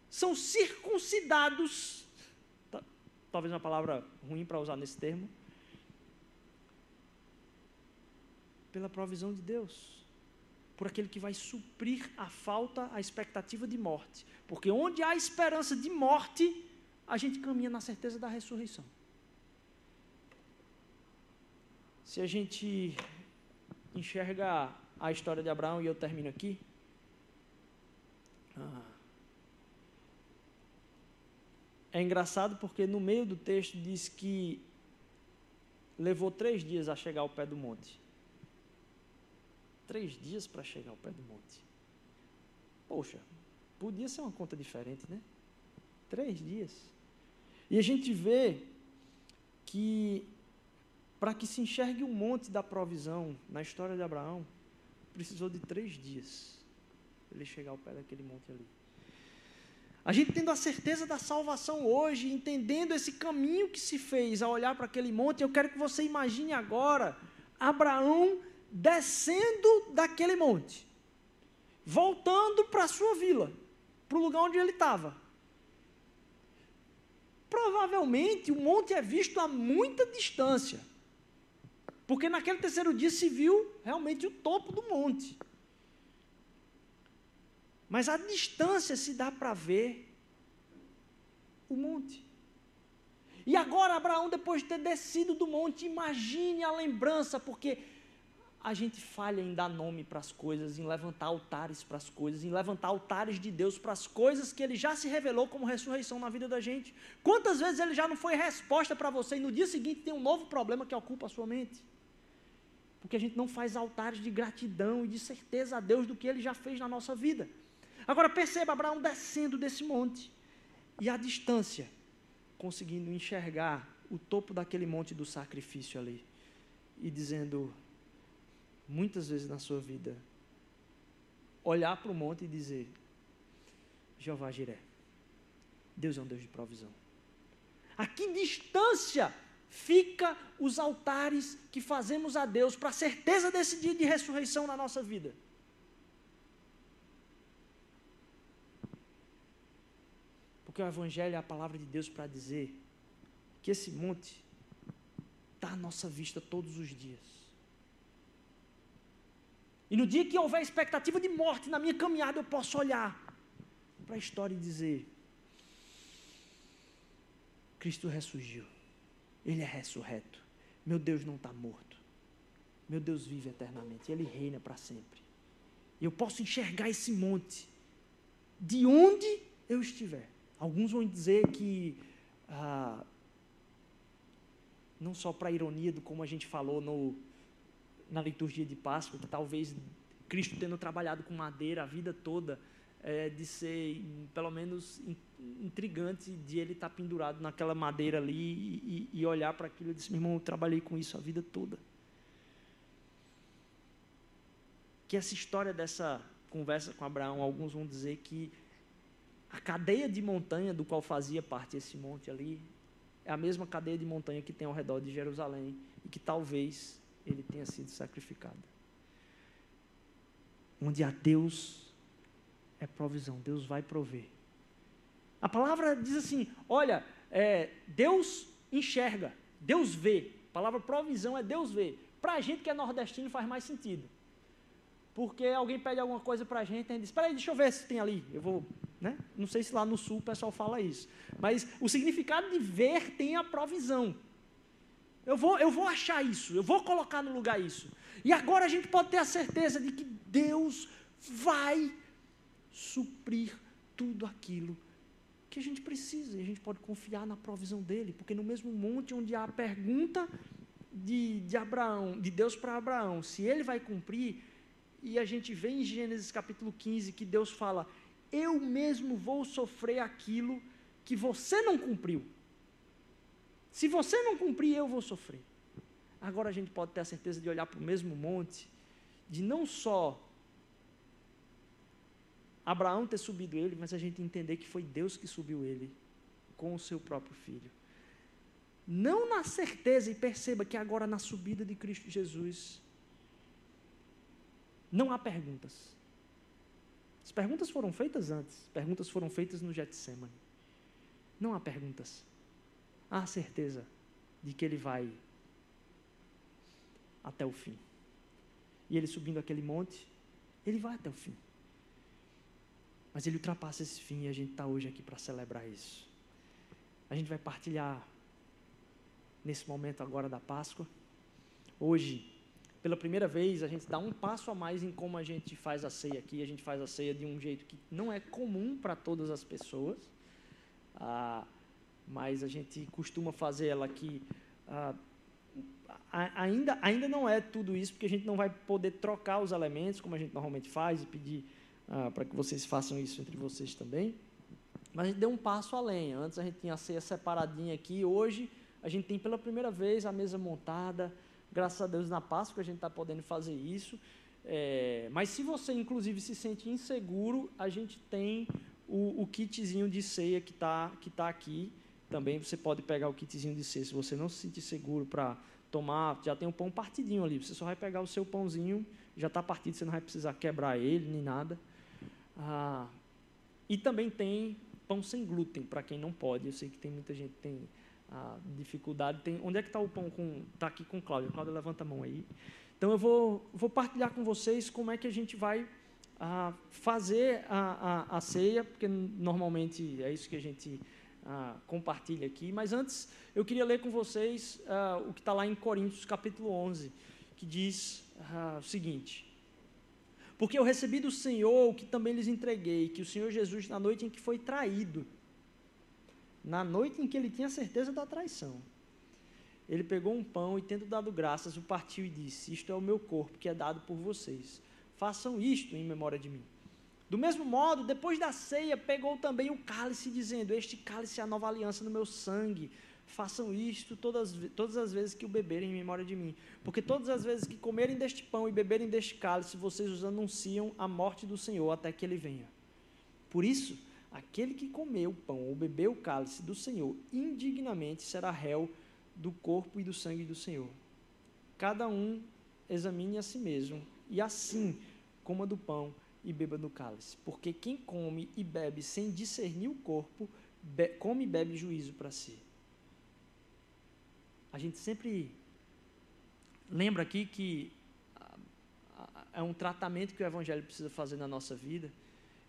Speaker 2: são circuncidados. Talvez uma palavra ruim para usar nesse termo. Pela provisão de Deus. Por aquele que vai suprir a falta, a expectativa de morte. Porque onde há esperança de morte, a gente caminha na certeza da ressurreição. Se a gente enxerga a história de Abraão, e eu termino aqui, ah. É engraçado porque no meio do texto diz que levou três dias a chegar ao pé do monte. Três dias para chegar ao pé do monte. Poxa, podia ser uma conta diferente, né? Três dias. E a gente vê que para que se enxergue o monte da provisão na história de Abraão, precisou de três dias ele chegar ao pé daquele monte ali. A gente tendo a certeza da salvação hoje, entendendo esse caminho que se fez ao olhar para aquele monte, eu quero que você imagine agora Abraão descendo daquele monte, voltando para a sua vila, para o lugar onde ele estava. Provavelmente o monte é visto a muita distância, porque naquele terceiro dia se viu realmente o topo do monte. Mas a distância se dá para ver o monte. E agora, Abraão, depois de ter descido do monte, imagine a lembrança, porque a gente falha em dar nome para as coisas, em levantar altares para as coisas, em levantar altares de Deus para as coisas que Ele já se revelou como ressurreição na vida da gente. Quantas vezes Ele já não foi resposta para você e no dia seguinte tem um novo problema que ocupa a sua mente? Porque a gente não faz altares de gratidão e de certeza a Deus do que Ele já fez na nossa vida. Agora perceba Abraão descendo desse monte e à distância, conseguindo enxergar o topo daquele monte do sacrifício ali e dizendo, muitas vezes na sua vida, olhar para o monte e dizer: Jeová Jiré, Deus é um Deus de provisão. A que distância fica os altares que fazemos a Deus para a certeza desse dia de ressurreição na nossa vida? Porque o Evangelho é a palavra de Deus para dizer que esse monte está à nossa vista todos os dias. E no dia que houver expectativa de morte na minha caminhada, eu posso olhar para a história e dizer: Cristo ressurgiu, Ele é ressurreto, meu Deus não está morto, meu Deus vive eternamente, Ele reina para sempre. Eu posso enxergar esse monte de onde eu estiver. Alguns vão dizer que, ah, não só para a ironia do como a gente falou no, na liturgia de Páscoa, que talvez Cristo tendo trabalhado com madeira a vida toda, é, de ser, pelo menos, intrigante de ele estar pendurado naquela madeira ali e, e olhar para aquilo e dizer, meu irmão, eu trabalhei com isso a vida toda. Que essa história dessa conversa com Abraão, alguns vão dizer que a cadeia de montanha do qual fazia parte esse monte ali é a mesma cadeia de montanha que tem ao redor de Jerusalém e que talvez ele tenha sido sacrificado. Onde há Deus é provisão, Deus vai prover. A palavra diz assim: olha, é, Deus enxerga, Deus vê. A palavra provisão é Deus vê. Para a gente que é nordestino faz mais sentido. Porque alguém pede alguma coisa para a gente a gente diz: espera aí, deixa eu ver se tem ali. Eu vou, né? Não sei se lá no sul o pessoal fala isso. Mas o significado de ver tem a provisão. Eu vou, eu vou achar isso, eu vou colocar no lugar isso. E agora a gente pode ter a certeza de que Deus vai suprir tudo aquilo que a gente precisa. E a gente pode confiar na provisão dele, porque no mesmo monte onde há a pergunta de, de Abraão, de Deus para Abraão, se ele vai cumprir, e a gente vê em Gênesis capítulo 15 que Deus fala: Eu mesmo vou sofrer aquilo que você não cumpriu. Se você não cumprir, eu vou sofrer. Agora a gente pode ter a certeza de olhar para o mesmo monte, de não só Abraão ter subido ele, mas a gente entender que foi Deus que subiu ele com o seu próprio filho. Não na certeza, e perceba que agora na subida de Cristo Jesus, não há perguntas. As perguntas foram feitas antes, perguntas foram feitas no Getsemane. Não há perguntas. Há certeza de que ele vai até o fim. E ele subindo aquele monte, ele vai até o fim. Mas ele ultrapassa esse fim e a gente está hoje aqui para celebrar isso. A gente vai partilhar nesse momento agora da Páscoa. Hoje, pela primeira vez, a gente dá um passo a mais em como a gente faz a ceia aqui. A gente faz a ceia de um jeito que não é comum para todas as pessoas, ah, mas a gente costuma fazer ela aqui. Ah, ainda, ainda não é tudo isso, porque a gente não vai poder trocar os elementos como a gente normalmente faz e pedir ah, para que vocês façam isso entre vocês também. Mas a gente deu um passo além. Antes a gente tinha a ceia separadinha aqui, hoje a gente tem pela primeira vez a mesa montada. Graças a Deus na Páscoa a gente está podendo fazer isso. É, mas se você, inclusive, se sente inseguro, a gente tem o, o kitzinho de ceia que está que tá aqui. Também você pode pegar o kitzinho de ceia. Se você não se sentir seguro para tomar, já tem um pão partidinho ali. Você só vai pegar o seu pãozinho, já está partido, você não vai precisar quebrar ele nem nada. Ah, e também tem pão sem glúten, para quem não pode. Eu sei que tem muita gente que tem ah, dificuldade. Tem, onde é que está o pão? Está aqui com Cláudio. Cláudio, levanta a mão aí. Então, eu vou, vou partilhar com vocês como é que a gente vai ah, fazer a, a, a, ceia, porque normalmente é isso que a gente ah, compartilha aqui. Mas antes, eu queria ler com vocês ah, o que está lá em Coríntios, capítulo 11, que diz ah, o seguinte... Porque eu recebi do Senhor o que também lhes entreguei, que o Senhor Jesus, na noite em que foi traído, na noite em que ele tinha certeza da traição, ele pegou um pão e, tendo dado graças, o partiu e disse: Isto é o meu corpo que é dado por vocês. Façam isto em memória de mim. Do mesmo modo, depois da ceia, pegou também o cálice, dizendo: Este cálice é a nova aliança no meu sangue façam isto todas, todas as vezes que o beberem em memória de mim. Porque todas as vezes que comerem deste pão e beberem deste cálice, vocês os anunciam a morte do Senhor até que ele venha. Por isso, aquele que comer o pão ou beber o cálice do Senhor indignamente será réu do corpo e do sangue do Senhor. Cada um examine a si mesmo, e assim coma do pão e beba do cálice. Porque quem come e bebe sem discernir o corpo, be come e bebe juízo para si a gente sempre lembra aqui que é um tratamento que o Evangelho precisa fazer na nossa vida,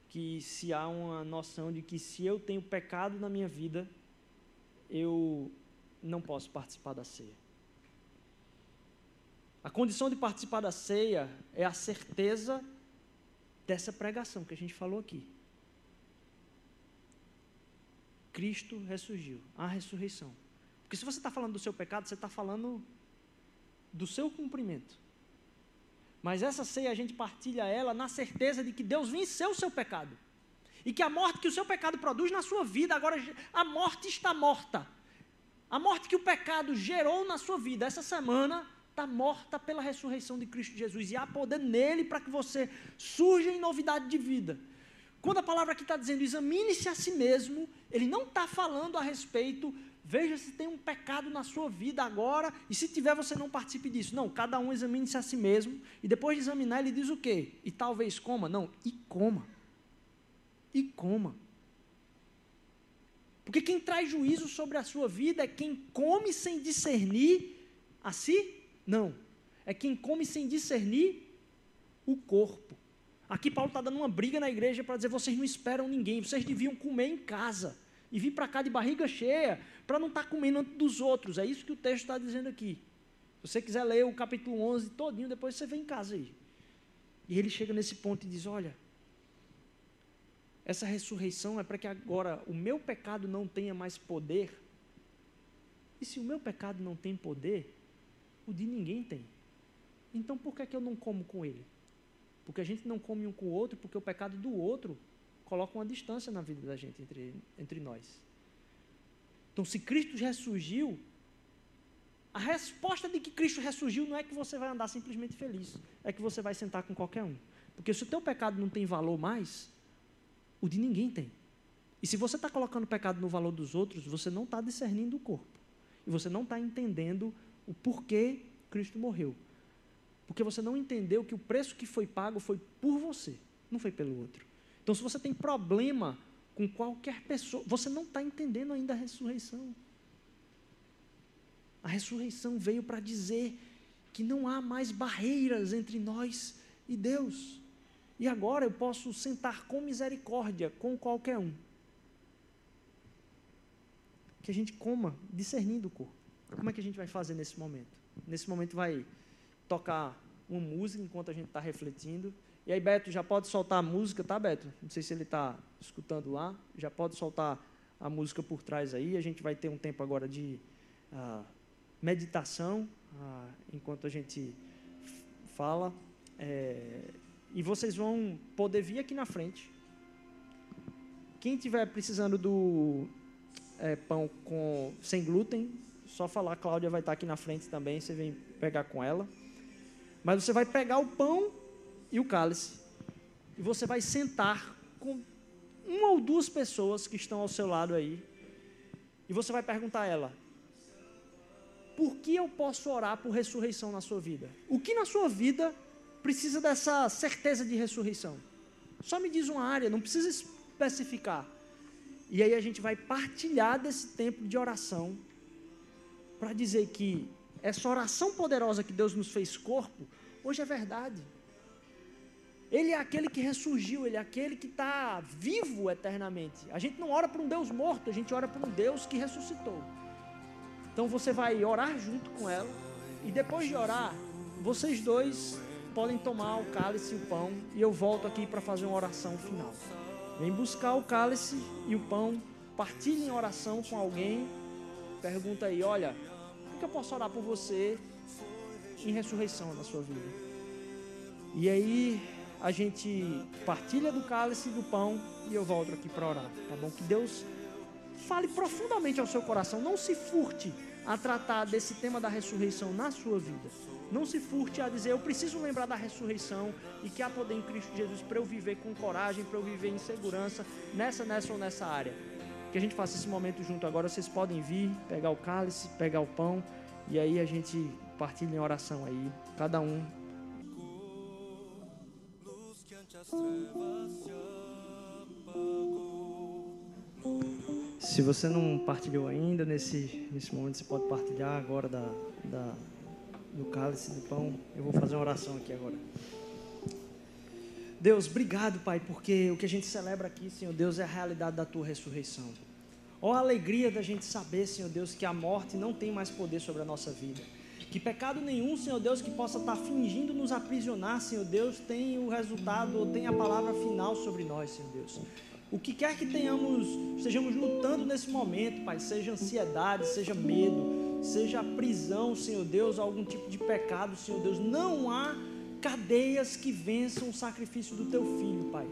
Speaker 2: que se há uma noção de que se eu tenho pecado na minha vida, eu não posso participar da ceia. A condição de participar da ceia é a certeza dessa pregação que a gente falou aqui. Cristo ressurgiu, a ressurreição. Porque se você está falando do seu pecado, você está falando do seu cumprimento. Mas essa ceia a gente partilha ela na certeza de que Deus venceu o seu pecado. E que a morte que o seu pecado produz na sua vida, agora a morte está morta. A morte que o pecado gerou na sua vida essa semana está morta pela ressurreição de Cristo Jesus. E há poder nele para que você surja em novidade de vida. Quando a palavra aqui está dizendo examine-se a si mesmo, ele não está falando a respeito Veja se tem um pecado na sua vida agora, e se tiver, você não participe disso. Não, cada um examine-se a si mesmo, e depois de examinar, ele diz o quê? E talvez coma? Não, e coma. E coma. Porque quem traz juízo sobre a sua vida é quem come sem discernir a si? Não. É quem come sem discernir o corpo. Aqui Paulo está dando uma briga na igreja para dizer: vocês não esperam ninguém, vocês deviam comer em casa e vir para cá de barriga cheia, para não estar tá comendo antes dos outros. É isso que o texto está dizendo aqui. Se você quiser ler o capítulo 11 todinho, depois você vem em casa aí. E ele chega nesse ponto e diz: Olha, essa ressurreição é para que agora o meu pecado não tenha mais poder. E se o meu pecado não tem poder, o de ninguém tem. Então por que, é que eu não como com ele? Porque a gente não come um com o outro, porque o pecado do outro coloca uma distância na vida da gente entre, entre nós. Então, se Cristo ressurgiu, a resposta de que Cristo ressurgiu não é que você vai andar simplesmente feliz, é que você vai sentar com qualquer um. Porque se o teu pecado não tem valor mais, o de ninguém tem. E se você está colocando o pecado no valor dos outros, você não está discernindo o corpo. E você não está entendendo o porquê Cristo morreu. Porque você não entendeu que o preço que foi pago foi por você, não foi pelo outro. Então, se você tem problema com qualquer pessoa, você não está entendendo ainda a ressurreição. A ressurreição veio para dizer que não há mais barreiras entre nós e Deus. E agora eu posso sentar com misericórdia com qualquer um. Que a gente coma discernindo o corpo. Como é que a gente vai fazer nesse momento? Nesse momento vai tocar uma música enquanto a gente está refletindo. E aí, Beto, já pode soltar a música, tá, Beto? Não sei se ele está escutando lá. Já pode soltar a música por trás aí. A gente vai ter um tempo agora de uh, meditação, uh, enquanto a gente fala. É, e vocês vão poder vir aqui na frente. Quem tiver precisando do é, pão com, sem glúten, só falar, Cláudia vai estar aqui na frente também, você vem pegar com ela. Mas você vai pegar o pão e o cálice. E você vai sentar com uma ou duas pessoas que estão ao seu lado aí. E você vai perguntar a ela: Por que eu posso orar por ressurreição na sua vida? O que na sua vida precisa dessa certeza de ressurreição? Só me diz uma área, não precisa especificar. E aí a gente vai partilhar desse tempo de oração para dizer que essa oração poderosa que Deus nos fez corpo, hoje é verdade. Ele é aquele que ressurgiu, ele é aquele que está vivo eternamente. A gente não ora por um Deus morto, a gente ora por um Deus que ressuscitou. Então você vai orar junto com ela, e depois de orar, vocês dois podem tomar o cálice e o pão, e eu volto aqui para fazer uma oração final. Vem buscar o cálice e o pão, partilhe em oração com alguém, pergunta aí: olha, que eu posso orar por você em ressurreição na sua vida? E aí a gente partilha do cálice e do pão e eu volto aqui para orar, tá bom? Que Deus fale profundamente ao seu coração, não se furte a tratar desse tema da ressurreição na sua vida. Não se furte a dizer, eu preciso lembrar da ressurreição e que há poder em Cristo Jesus para eu viver com coragem, para eu viver em segurança nessa, nessa ou nessa área. Que a gente faça esse momento junto agora. Vocês podem vir, pegar o cálice, pegar o pão e aí a gente partilha em oração aí, cada um se você não partilhou ainda, nesse, nesse momento você pode partilhar agora da, da, do cálice do pão. Eu vou fazer uma oração aqui agora.
Speaker 1: Deus, obrigado, Pai, porque o que a gente celebra aqui, Senhor Deus, é a realidade da tua ressurreição. Ó, a alegria da gente saber, Senhor Deus, que a morte não tem mais poder sobre a nossa vida. Que pecado nenhum, Senhor Deus, que possa estar fingindo nos aprisionar, Senhor Deus, tem o resultado ou tem a palavra final sobre nós, Senhor Deus. O que quer que tenhamos, estejamos lutando nesse momento, Pai, seja ansiedade, seja medo, seja prisão, Senhor Deus, algum tipo de pecado, Senhor Deus, não há cadeias que vençam o sacrifício do teu filho, Pai.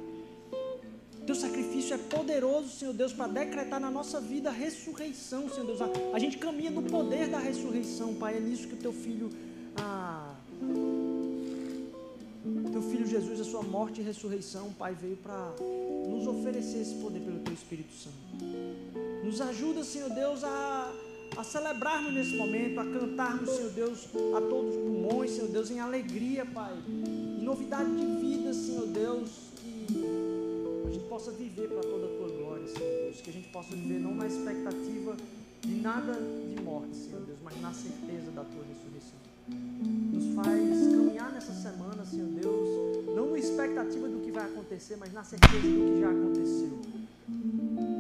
Speaker 1: Teu sacrifício é poderoso, Senhor Deus, para decretar na nossa vida a ressurreição, Senhor Deus. A, gente caminha no poder da ressurreição, Pai. É nisso que o teu filho. Ah, teu filho Jesus, a sua morte e ressurreição, Pai, veio para nos oferecer esse poder pelo teu Espírito Santo. Nos ajuda, Senhor Deus, a a celebrarmos nesse momento, a cantarmos, Senhor Deus, a todos os pulmões, Senhor Deus, em alegria, Pai, em novidade de vida, Senhor Deus, que a gente possa viver para toda a Tua glória, Senhor Deus, que a gente possa viver não na expectativa de nada de morte, Senhor Deus, mas na certeza da Tua ressurreição. Nos faz caminhar nessa semana, Senhor Deus, não na expectativa do que vai acontecer, mas na certeza do que já aconteceu.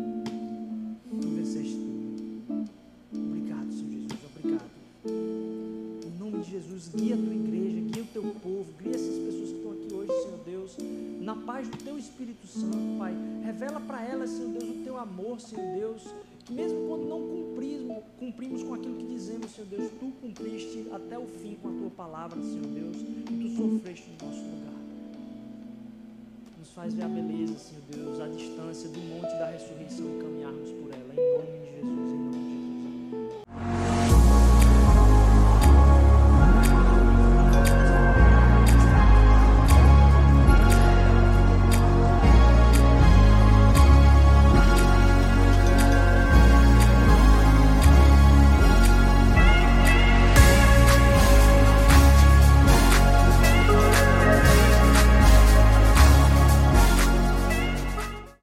Speaker 1: Jesus, guia a tua igreja, guia o teu povo, guia essas pessoas que estão aqui hoje, Senhor Deus, na paz do teu Espírito Santo, Pai. Revela para elas, Senhor Deus, o teu amor, Senhor Deus, que mesmo quando não cumprimos, cumprimos com aquilo que dizemos, Senhor Deus, tu cumpriste até o fim com a tua palavra, Senhor Deus, e tu sofreste no nosso lugar. Nos faz ver a beleza, Senhor Deus, a distância do monte da ressurreição e caminharmos por ela, em nome de Jesus, em nome